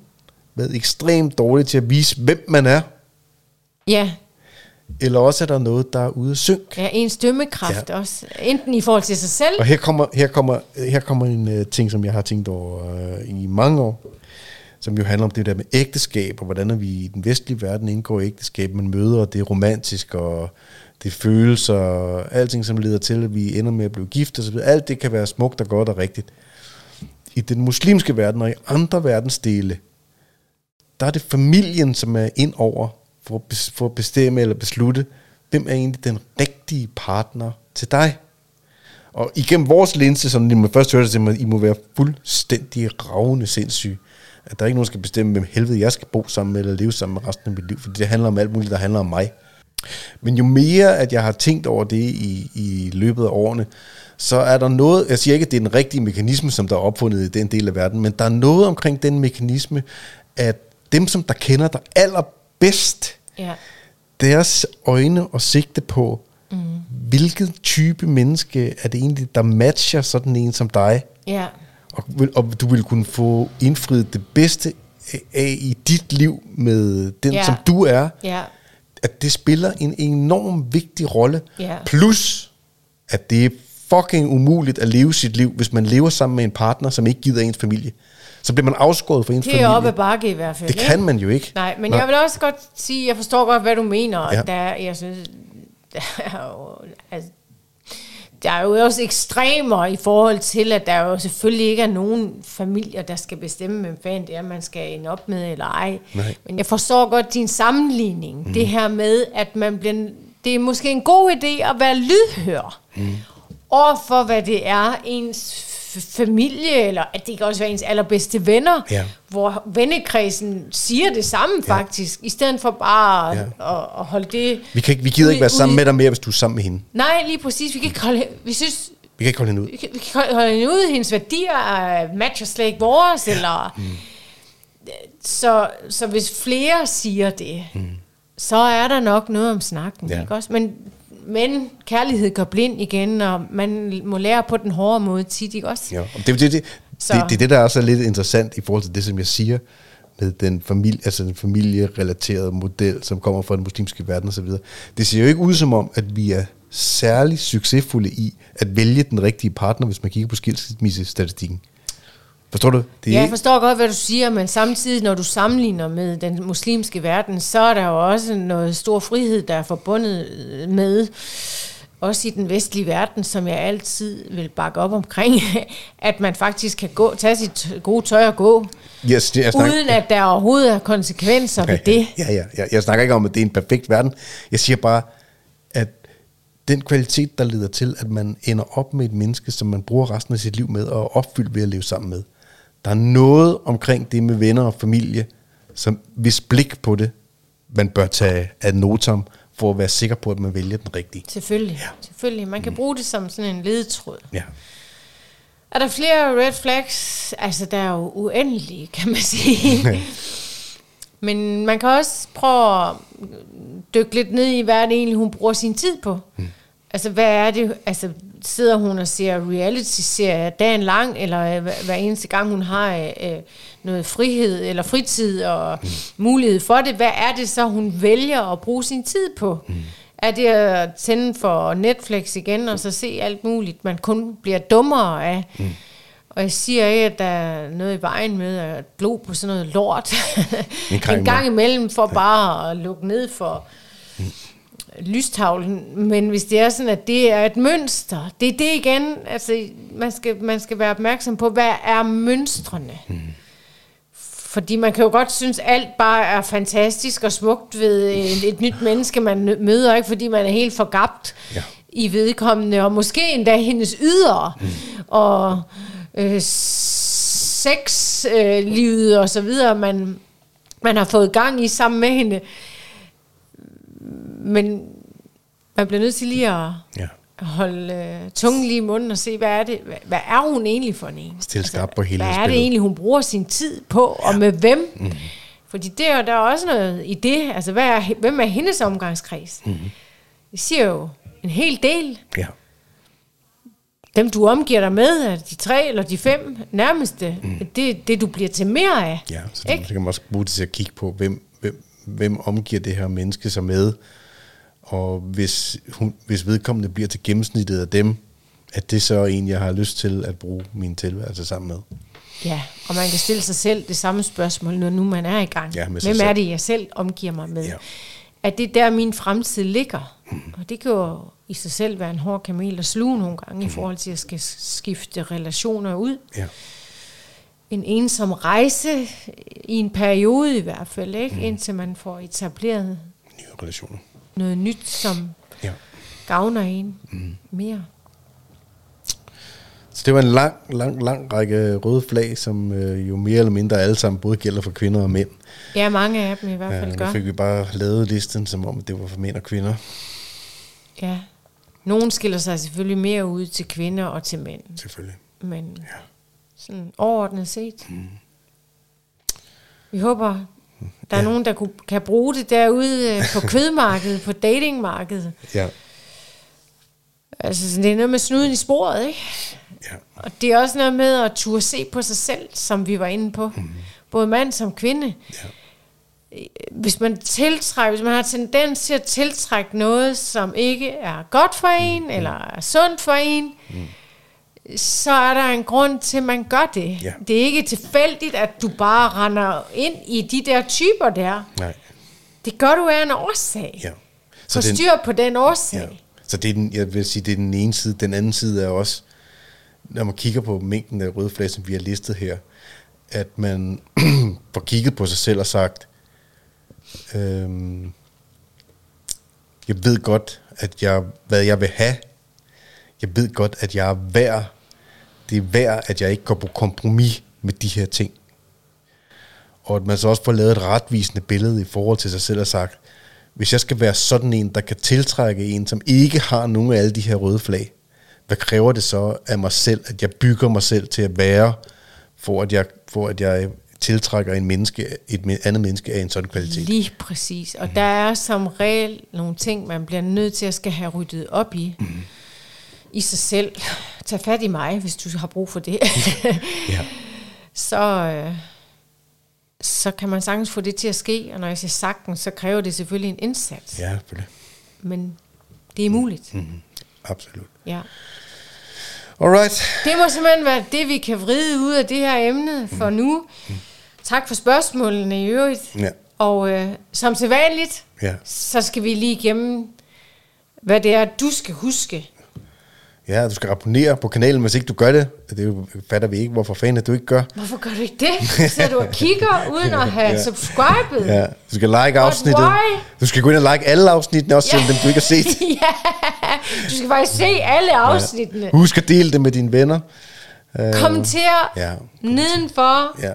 været ekstremt dårlig til at vise, hvem man er, Ja, eller også er der noget, der er ude af synk. ja ens dømmekraft ja. også. Enten i forhold til sig selv. Og her kommer, her kommer, her kommer en uh, ting, som jeg har tænkt over uh, i mange år, som jo handler om det der med ægteskab, og hvordan vi i den vestlige verden indgår ægteskab, man møder, og det er romantisk, og det er følelser, og alting, som leder til, at vi ender med at blive gift, og så videre. Alt det kan være smukt og godt og rigtigt. I den muslimske verden og i andre verdensdele, der er det familien, som er ind over for for at bestemme eller beslutte, hvem er egentlig den rigtige partner til dig. Og igennem vores linse, som I må først høre til I må være fuldstændig ravende sindssyge. At der er ikke nogen, der skal bestemme, hvem helvede jeg skal bo sammen med, eller leve sammen med resten af mit liv. for det handler om alt muligt, der handler om mig. Men jo mere, at jeg har tænkt over det i, i løbet af årene, så er der noget, jeg siger ikke, at det er den rigtige mekanisme, som der er opfundet i den del af verden, men der er noget omkring den mekanisme, at dem, som der kender dig allerbedst, Ja. deres øjne og sigte på, mm. hvilken type menneske er det egentlig, der matcher sådan en som dig, Ja. og, og du vil kunne få indfriet det bedste af- i dit liv med den, ja. som du er, Ja. at det spiller en enorm vigtig rolle. Ja. Plus, at det er fucking umuligt at leve sit liv, hvis man lever sammen med en partner, som ikke gider ens familie. Så bliver man afskåret fra ens Det er familie. oppe ad bakke i hvert fald. Det ikke? kan man jo ikke. Nej, men Nå. jeg vil også godt sige, jeg forstår godt, hvad du mener. Ja. Der, er- jeg synes, der er jo, altså, der er jo også ekstremer i forhold til, at der jo selvfølgelig ikke er nogen familier, der skal bestemme, hvem fanden det er, man skal ende op med eller ej. Nej. Men jeg forstår godt din sammenligning. Mm. Det her med, at man bliver... Det er måske en god idé at være lydhør mm. overfor, hvad det er, ens familie, eller at det kan også være ens allerbedste venner, Ja. hvor vennekredsen siger det samme faktisk, i stedet for bare Ja. at, at, holde det... Vi, kan ikke, vi gider ud- ikke være ud sammen i- med dig mere, hvis du er sammen med hende. Nej, lige præcis. Vi kan ikke holde... Vi synes, Vi kan ikke holde hende ud. vi kan, vi kan holde- hende ud. Hendes værdier matcher slet ikke vores, ja. eller... Mm. Så, så hvis flere siger det, mm. så er der nok noget om snakken, Ja. ikke også? Men, men kærlighed går blind igen, og man må lære på den hårde måde tit, ikke også? Ja, og det, det, det, det, Så- det, det er det, der er så lidt interessant i forhold til det, som jeg siger, med den, familie, altså den familierelaterede model, som kommer fra den muslimske verden osv. Det ser jo ikke ud som om, at vi er særlig succesfulde i at vælge den rigtige partner, hvis man kigger på skilsmissestatistikken. Forstår du? Det Ja, jeg forstår godt, hvad du siger, men samtidig, når du sammenligner med den muslimske verden, så er der jo også noget stor frihed, der er forbundet med, også i den vestlige verden, som jeg altid vil bakke op omkring, at man faktisk kan gå, tage sit gode tøj og gå, jeg, jeg, snakker, uden at der overhovedet er konsekvenser ved det. Ja, ja, ja. Jeg snakker ikke om, at det er en perfekt verden. Jeg siger bare, at den kvalitet, der leder til, at man ender op med et menneske, som man bruger resten af sit liv med, og er opfyldt ved at leve sammen med. Der er noget omkring det med venner og familie, som hvis blik på det, man bør tage ad notam, for at være sikker på, at man vælger den rigtige. Selvfølgelig, ja. selvfølgelig. Man kan bruge det som sådan en ledetråd. Ja. Er der flere red flags? Altså, der er jo uendelige, kan man sige. Men man kan også prøve at dykke lidt ned i, hvad det egentlig, hun bruger sin tid på. Mm. Altså, hvad er det? Altså, sidder hun og ser reality-serier dagen lang, eller øh, hver, eneste gang, hun har øh, noget frihed eller fritid og mm. mulighed for det, hvad er det så, hun vælger at bruge sin tid på? Mm. Er det at tænde for Netflix igen, og så se alt muligt, man kun bliver dummere af? Mm. Og jeg siger ikke, at der er noget i vejen med at glo på sådan noget lort En gang en gang imellem, for bare at lukke ned for lystavlen. Men hvis det er sådan, at det er et mønster, det er det igen, altså man skal, man skal være opmærksom på, hvad er mønstrene? Mm. Fordi man kan jo godt synes, alt bare er fantastisk og smukt ved et, et nyt menneske, man møder, ikke fordi man er helt forgabt Ja. i vedkommende, og måske endda hendes ydre, mm. og øh, sexlivet og så videre, man, man har fået gang i sammen med hende. Men man bliver nødt til lige at ja. holde øh, tungen lige i munden og se, hvad er, det, hvad, hvad er hun egentlig for en en? Stille skarpt på hele Hvad er det spillet. egentlig, hun bruger sin tid på, og med hvem? Mm. Fordi det er, jo- der er også noget i det. Altså, hvad er, hvem er hendes omgangskreds? Mm. Det siger jo en hel del. ja. Dem, du omgiver dig med, er de tre eller de fem nærmeste. Mm. Det, det, du bliver til mere af. Ja, så, det, så kan man også bruge det til at kigge på, hvem, hvem, hvem omgiver det her menneske sig med, og hvis, hun, hvis vedkommende bliver til gennemsnittet af dem, at det så er en, jeg har lyst til at bruge min tilværelse sammen med. Ja, og man kan stille sig selv det samme spørgsmål, når nu man er i gang. Ja, med Hvem er det, jeg selv omgiver mig med? Ja. At det er der, min fremtid ligger. Mm. Og det kan jo i sig selv være en hård kamel at sluge nogle gange, mm. i forhold til at skal skifte relationer ud. Ja. En ensom rejse, i en periode i hvert fald, ikke? Mm. indtil man får etableret Nye relationer. Noget nyt, som Ja. gavner en mm. mere. Så det var en lang, lang, lang række røde flag, som øh, jo mere eller mindre alle sammen både gælder for kvinder og mænd. Ja, mange af dem i hvert Ja, fald nu gør. fik vi bare lavet listen, som om det var for mænd og kvinder. Ja. Nogle skiller sig selvfølgelig mere ud til kvinder og til mænd. Selvfølgelig. Men ja. sådan overordnet set. Mm. Vi håber, der er Ja. nogen, der kunne, kan bruge det derude øh, på kødmarkedet, på datingmarkedet. Ja. Altså, det er noget med snuden i sporet, ikke? ja. Og det er også noget med at turde se på sig selv, som vi var inde på. Mm. Både mand som kvinde. Ja. Hvis man tiltrækker, hvis man har tendens til at tiltrække noget, som ikke er godt for en, mm. eller er sundt for en, mm. Så er der en grund til, at man gør det. Ja. Det er ikke tilfældigt, at du bare render ind i de der typer der. Nej. Det gør du af en årsag. Ja. Så den- styr på den årsag. Ja. Så det er den, jeg vil sige, det er den ene side. Den anden side er også, når man kigger på mængden af røde flag, som vi har listet her, at man får kigget på sig selv og sagt, øhm, jeg ved godt, at jeg, hvad jeg vil have. Jeg ved godt, at jeg er værd. Det er værd, at jeg ikke går på kompromis med de her ting. Og at man så også får lavet et retvisende billede i forhold til sig selv og sagt, hvis jeg skal være sådan en, der kan tiltrække en, som ikke har nogen af alle de her røde flag, hvad kræver det så af mig selv, at jeg bygger mig selv til at være, for at jeg, for at jeg tiltrækker en menneske, et andet menneske af en sådan kvalitet? Lige præcis. Og der er som regel nogle ting, man bliver nødt til at skal have ryddet op i. Mm. I sig selv. Tag fat i mig, hvis du har brug for det. Ja. så, øh, så kan man sagtens få det til at ske. Og når jeg siger sagtens, så kræver det selvfølgelig en indsats. ja, selvfølgelig. Men det er muligt. Mm. Absolut. Ja. Alright. Det må simpelthen være det, vi kan vride ud af det her emne for nu. Tak for spørgsmålene i øvrigt. Ja. Og øh, som sædvanligt, Ja. så skal vi lige igennem, hvad det er, du skal huske. Ja, du skal abonnere på kanalen, hvis ikke du gør det. Det er fatter vi ikke, hvorfor fanden du ikke gør. Hvorfor gør du ikke det? Så du og kigger uden at have Ja. subscribet. Ja, du skal like afsnittet. Du skal gå ind og like alle afsnittene, også selvom dem du ikke har set. ja, du skal faktisk se alle afsnittene. Husk at dele det med dine venner. Øh, Kommenter Ja, nedenfor. Ja.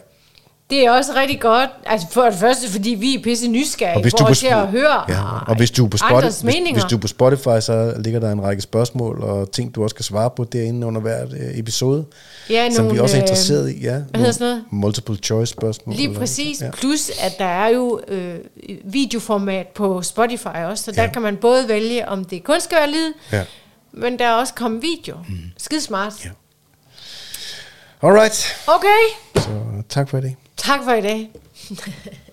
Det er også rigtig godt. Altså for det første, fordi vi er pisse nysgerrige Og hvis, du på, til at høre ja, og hvis du på Spotify, hvis, hvis du er på Spotify, så ligger der en række spørgsmål og ting, du også kan svare på derinde under hver øh, episode, Ja, som vi nogle, også er øh, interesseret i. Ja, hvad hedder sådan noget? Multiple choice spørgsmål. Lige præcis. Ja. Plus, at der er jo øh, videoformat på Spotify også, så der Ja. kan man både vælge, om det kun skal være lyd, Ja. men der er også kommet video. Mm. Skide smart. Ja. Alright, Okay, så tak for dag tak for i dag.